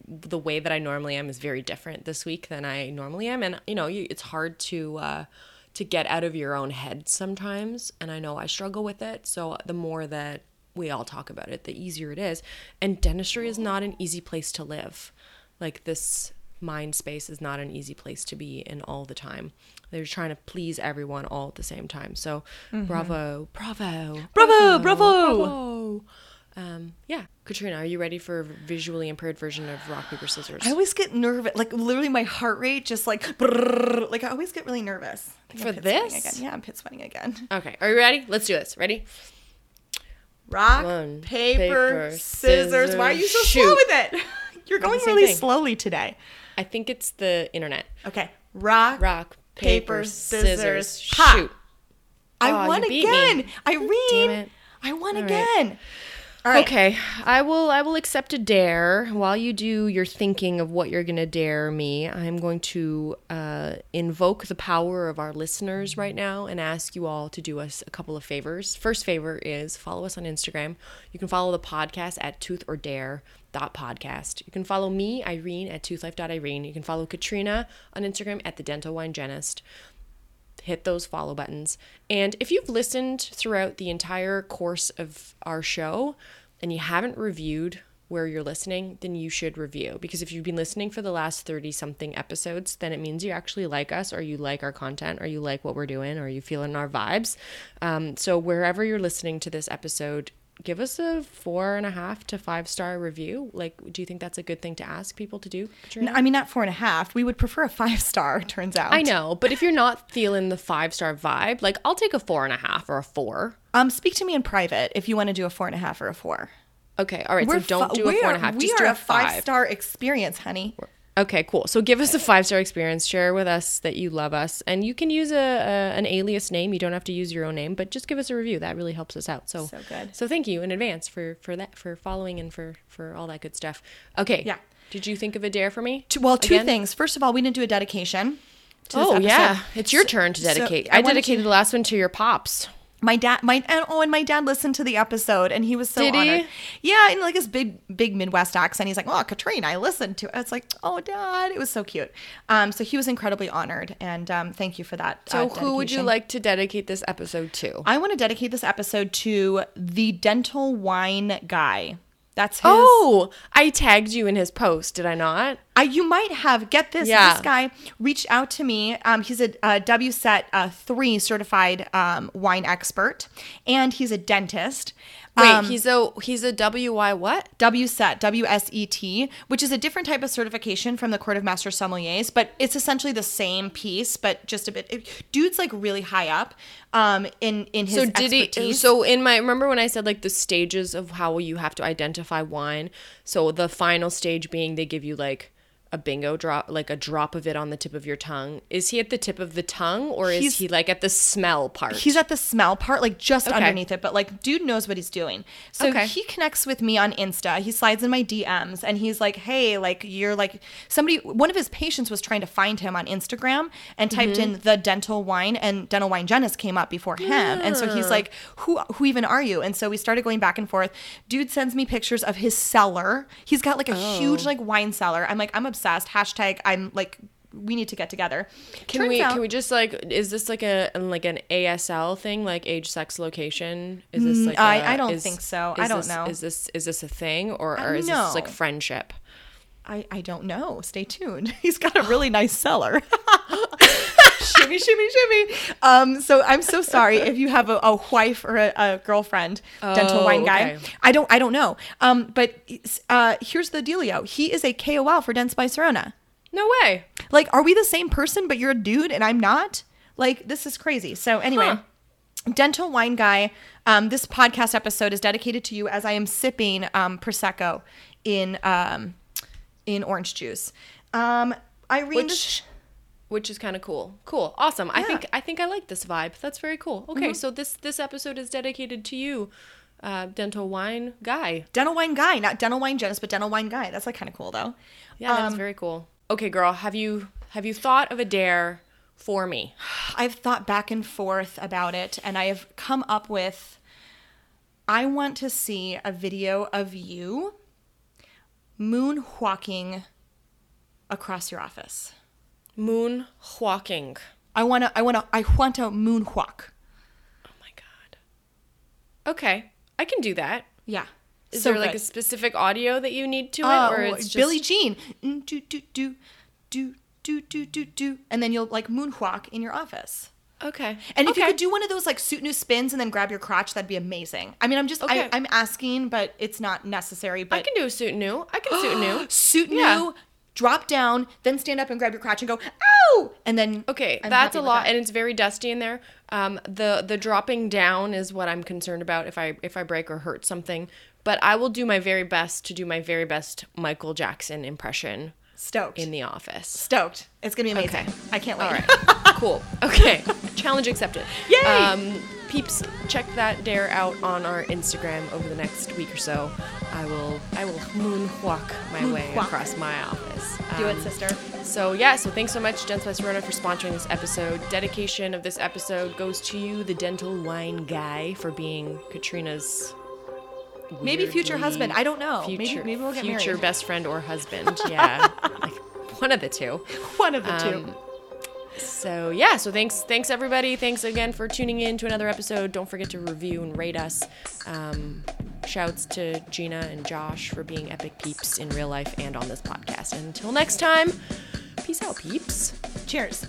the way that I normally am is very different this week than I normally am, and you know, you, it's hard to uh, to get out of your own head sometimes, and I know I struggle with it. So the more that we all talk about it, the easier it is. And dentistry is not an easy place to live. Like this mind space is not an easy place to be in all the time. They're trying to please everyone all at the same time. So mm-hmm. bravo, bravo, Bravo, bravo. bravo. Um, yeah, Katrina, are you ready for a visually impaired version of rock paper scissors? I always get nervous, like literally my heart rate just like, brrrr, like I always get really nervous. For I'm pit sweating this? again. Yeah, I'm pit sweating again. okay, are you ready? Let's do this. Ready? Rock, One, paper, paper, scissors. Why are you so scissors, slow with it? You're going really thing. slowly today. I think it's the internet. Okay. Rock, Rock, paper, paper, scissors, scissors, shoot. I won beat me. again. Irene. I won All right. again. All Okay, I will. I will accept a dare. While you do your thinking of what you're gonna dare me, I'm going to uh, invoke the power of our listeners right now and ask you all to do us a couple of favors. First favor is follow us on Instagram. You can follow the podcast at Tooth or Dare podcast. You can follow me, Irene, at toothlife.irene. You can follow Katrina on Instagram at the Dental Wine Genist hit those follow buttons. And if you've listened throughout the entire course of our show and you haven't reviewed where you're listening, then you should review. Because if you've been listening for the last 30 something episodes, then it means you actually like us or you like our content or you like what we're doing or you feel in our vibes. Um, so wherever you're listening to this episode, give us a four and a half to five star review. Like, do you think that's a good thing to ask people to do? No, I mean, not four and a half. We would prefer a five star, turns out. I know, but if you're not feeling the five star vibe, like I'll take a four and a half or a four. Um, speak to me in private if you want to do a four and a half or a four. Okay, all right. so don't do a four are- and a half. We Just are do a a five. five star experience, honey. Okay, cool. So give us a five star experience. Share with us that you love us, and you can use a, a an alias name. You don't have to use your own name, but just give us a review. That really helps us out. So So good. So thank you in advance for for that for following and for for all that good stuff. Okay. Yeah. Did you think of a dare for me? Well, two Again? things. First of all, we didn't do a dedication. Oh yeah, it's your So- turn to so dedicate. I I, wanted dedicated to- the last one to your pops. My dad, my and oh, and my dad listened to the episode, and he was so Did he? Yeah, in like his big, big Midwest accent, he's like, "Oh, Katrina, I listened to." it." It's like, "Oh, dad," it was so cute. Um, so he was incredibly honored, and um, thank you for that. So uh, who would you like to dedicate this episode to? I want to dedicate this episode to the dental wine guy. That's his. Oh, I tagged you in his post, did I not? I, you might have get this. Yeah. This guy reached out to me. Um, he's a, a WSET uh, three certified um, wine expert, and he's a dentist. Wait, Um, he's a he's a WY what? WSET, W-S-E-T, which is a different type of certification from the Court of Master Sommeliers, but it's essentially the same piece, but just a bit. It, dude's like really high up um, in in his So did he? So in my remember when I said like the stages of how you have to identify wine. So the final stage being they give you like a bingo drop, like a drop of it on the tip of your tongue. Is he at the tip of the tongue or is He's- he like at the smell part? He's at the smell part, like just Okay. underneath it, but like dude knows what he's doing. So Okay. he connects with me on Insta. He slides in my DMs and he's like, "Hey, like you're like somebody." One of his patients was trying to find him on Instagram and typed Mm-hmm. in the dental wine, and dental wine Genis came up before him. And so he's like, "Who who even are you?" And so we started going back and forth. Dude sends me pictures of his cellar. He's got like a Oh. huge like wine cellar. I'm like, I'm obsessed. Hashtag I'm like. We need to get together. Can Turns we out- can we just like is this like a like an ASL thing like age sex location is this like Mm, I- I I don't think so. I don't know. is this is this a thing or, or is no. this like friendship I, I don't know. Stay tuned. He's got a really nice cellar. shimmy, shimmy, shimmy. Um, so I'm so sorry if you have a, a wife or a, a girlfriend, dental Oh, wine guy. okay. I don't I don't know. Um, but uh, here's the dealio. He is a KOL for Dentsply Sirona. no way Like, are we the same person, but you're a dude and I'm not? Like, this is crazy. So anyway. Huh. Dental wine guy. Um, this podcast episode is dedicated to you as I am sipping um, prosecco in um, in orange juice. Um, Irene, which which is kind of cool cool awesome i think i think i like this vibe that's very cool okay Mm-hmm. so this this episode is dedicated to you uh dental wine guy dental wine guy, not dental wine Genis, but dental wine guy. That's like kind of cool though. yeah that's very cool okay girl have you have you thought of a dare for me I've thought back and forth about it, and I have come up with. I want to see a video of you moonwalking across your office. Moon walking I want to. I want to. I want to moonwalk. oh my god okay i can do that Yeah. is So there like good. a specific audio that you need to it Oh, or it's just Billie Jean. Mm, Do do do do do do do do, and then you'll like moonwalk in your office. okay And if you could do one of those like suit new spins and then grab your crotch, that'd be amazing. I mean, I'm just Okay. I, I'm asking, but it's not necessary. But i can do a suit new i can suit new suit Yeah. new, drop down, then stand up and grab your crotch and go ow, and then Okay, I'm that's a lot, that. and it's very dusty in there. Um, the the dropping down is what I'm concerned about if I if I break or hurt something. But I will do my very best to do my very best Michael Jackson impression stoked. in the office. stoked. It's gonna be amazing. Okay. I can't wait. All right, cool. Okay, challenge accepted. Yay! Um, peeps, check that dare out on our Instagram over the next week or so. I will I will moonwalk my way across my office. Do it, Um, sister. So yeah, so thanks so much, Dentsply Sirona, for sponsoring this episode. Dedication of this episode goes to you, the dental wine guy, for being Katrina's Maybe future husband. I don't know. Maybe- Future, maybe we'll get married. future married. best friend or husband. Yeah, like one of the two. One of the two. So yeah, so thanks, thanks everybody. Thanks again for tuning in to another episode. Don't forget to review and rate us. Um, shouts to Gina and Josh for being epic peeps in real life and on this podcast. And until next time, peace out, peeps. Cheers.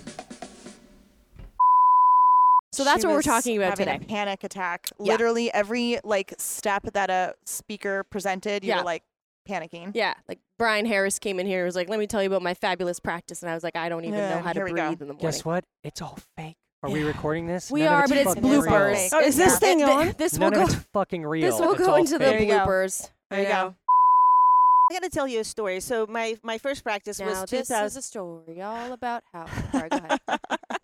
So that's She what we're talking about having today. A panic attack. Yeah. Literally every like step that a speaker presented, you Yeah. were like panicking. Yeah, like Brian Harris came in here and was like, "Let me tell you about my fabulous practice," and I was like, "I don't even Yeah, know how to here we breathe go. in the morning." Guess what? It's all fake. Are we recording this? We None of are, but it's fucking real. bloopers. Oh, is this Yeah. thing Th- th- on? This will None go. of it's fucking real. This will It's go all into the fake. There you go. bloopers. There you I go. I got to tell you a story. So my my first practice Now was this 2000. is a story all about how. Sorry, go ahead.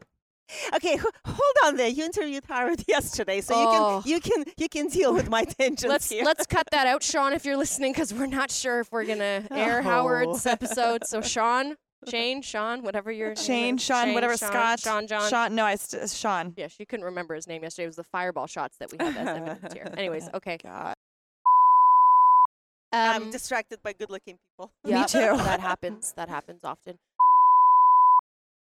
okay, h- hold on there. You interviewed Howard yesterday, so Oh. you can you can you can deal with my tangents let's here. let's cut that out, Sean, if you're listening, because we're not sure if we're gonna air Howard's Oh. episode. So Sean, Shane, Sean, whatever your name Shane, is. Sean, whatever, Sean, Scott, Sean, John. Sean. No, I st- Sean. Yeah, she couldn't remember his name yesterday. It was the fireball shots that we had as evidence here. Anyways, okay. God. I'm Um, distracted by good-looking people. yeah, me too. That happens. That happens often.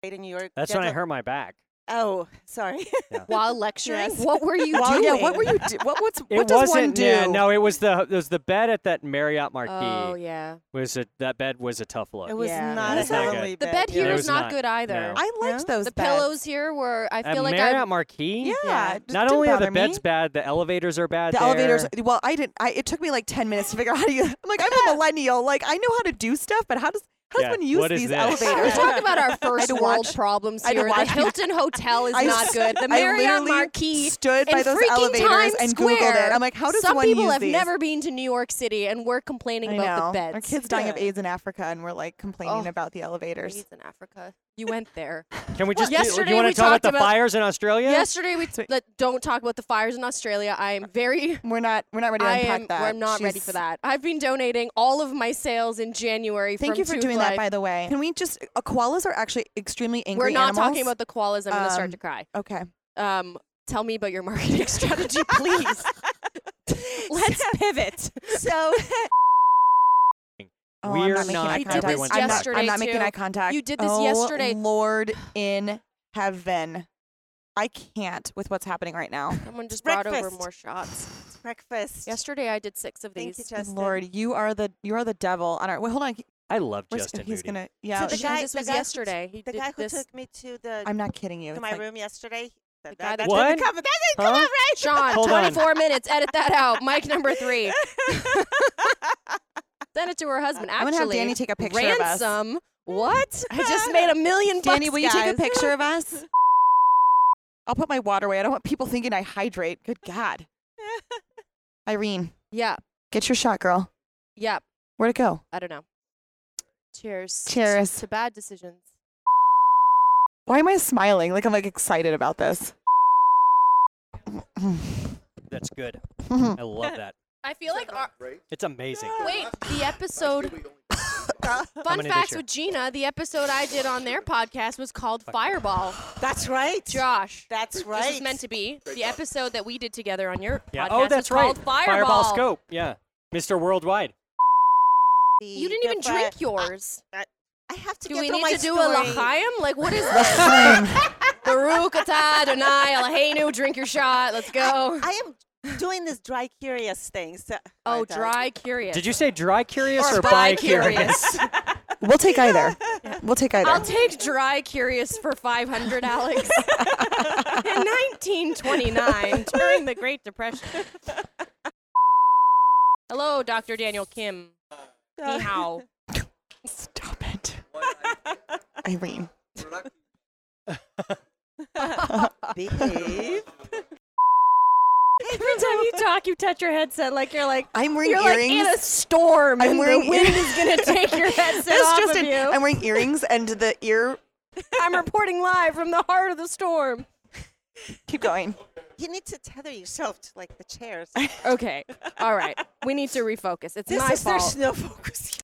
Right in New York. That's when I hurt my back. Oh, sorry. While lecturing, Yes. what were you Well, doing? yeah. What were you? Do- what? What's? It what does one do? Yeah, no, it was the it was the bed at that Marriott Marquis. Oh yeah. Was it that bed was a tough look. It was Yeah. not That's a not good. heavenly The bed. bed here It is was not, not. good either. No. I liked Yeah? those the beds. pillows here were. I At feel like Marriott I. Marquis. Yeah. Yeah. Not only are the bother beds me. bad, the elevators are bad. The there. elevators. Well, I didn't. I, it took me like ten minutes to figure out how to use. I'm like, I'm a millennial. Like, I know how to do stuff, but how does how does Yeah, one use these this? elevators? We talk about our first world problems I had to here. The Hilton Hotel is I not good. The I Marriott Marquis stood by those freaking elevators Times and Square. Googled it. I'm like, how does Some one people use have these? never been to New York City, and we're complaining I about know. the beds. Our kids dying of AIDS in Africa, and we're like complaining Oh, about the elevators. AIDS in Africa. You went there. Can we just? do- yesterday you want we to talk about talked the about- fires in Australia? Yesterday we let, don't talk about the fires in Australia. I am very. We're not. We're not ready to I unpack am. that. I'm not ready for that. I've been donating all of my sales in January. Thank from you for Tooth doing Life. that, by the way. Can we just? Uh, koalas are actually extremely angry We're not animals. talking about the koalas. I'm gonna start Um, to cry. Okay. Um, tell me about your marketing strategy, please. Let's pivot. So Oh, We're I'm not, not making eye did contact. this I'm not, I'm not making too. eye contact. You did this oh, yesterday. Lord in heaven. I can't with what's happening right now. Someone just It's brought over more shots. it's breakfast. Yesterday I did six of Thank these. you, Justin. Lord, you are the you are the devil on our. Wait, hold on. I love Where's- Justin he's Moody. gonna. Yeah. So the This guy, was the guy who yesterday. He the did guy who this- took me to the I'm not kidding you. to It's my like- room yesterday. That, guy that, that- that What? didn't come. That didn't come Huh? out right. Sean, Hold on. 24 minutes. Edit that out. Mic number three. Send it to her husband. I'm Actually, gonna have Danny take a picture of us. ransom. What? I just made a million bucks, Danny, will you take a guys. picture of us? I'll put my water away. I don't want people thinking I hydrate. Good God. Irene, Yeah, get your shot, girl. yeah. Where'd it go? I don't know. Cheers. Cheers. To bad decisions. Why am I smiling? Like I'm like excited about this. That's good. I love that. I feel like our, It's amazing. wait, the episode Fun many facts year? with Gina, the episode I did on their podcast was called Fireball. That's right. Josh. That's This right. meant to be the episode that we did together on your Yeah. podcast. Oh, that's was right. Called Fireball. Fireball. Scope. Yeah. Mr. Worldwide. You didn't even drink yours. I have to Do get we need my to do a L'chaim? Like, what is this? Baruch atah Adonai Eloheinu, drink your shot. Let's go. I am doing this dry curious thing. So, oh, uh, Okay. dry curious. Did you say dry curious Or or, bi bi-curious? We'll take either. We'll take either. I'll take dry curious for 500, Alex. In 1929, during the Great Depression. Hello, Dr. Daniel Kim. Ni hao. Stop it. Irene. Behave. Every time you talk, you touch your headset like you're like I'm wearing you're like earrings. in a storm I'm and wearing the wind is gonna take your headset That's off just of an- you. I'm wearing earrings and the ear. I'm reporting live from the heart of the storm. Keep going. You need to tether yourself to like the chairs. Okay. All right. We need to refocus. It's this my is fault. snow focus.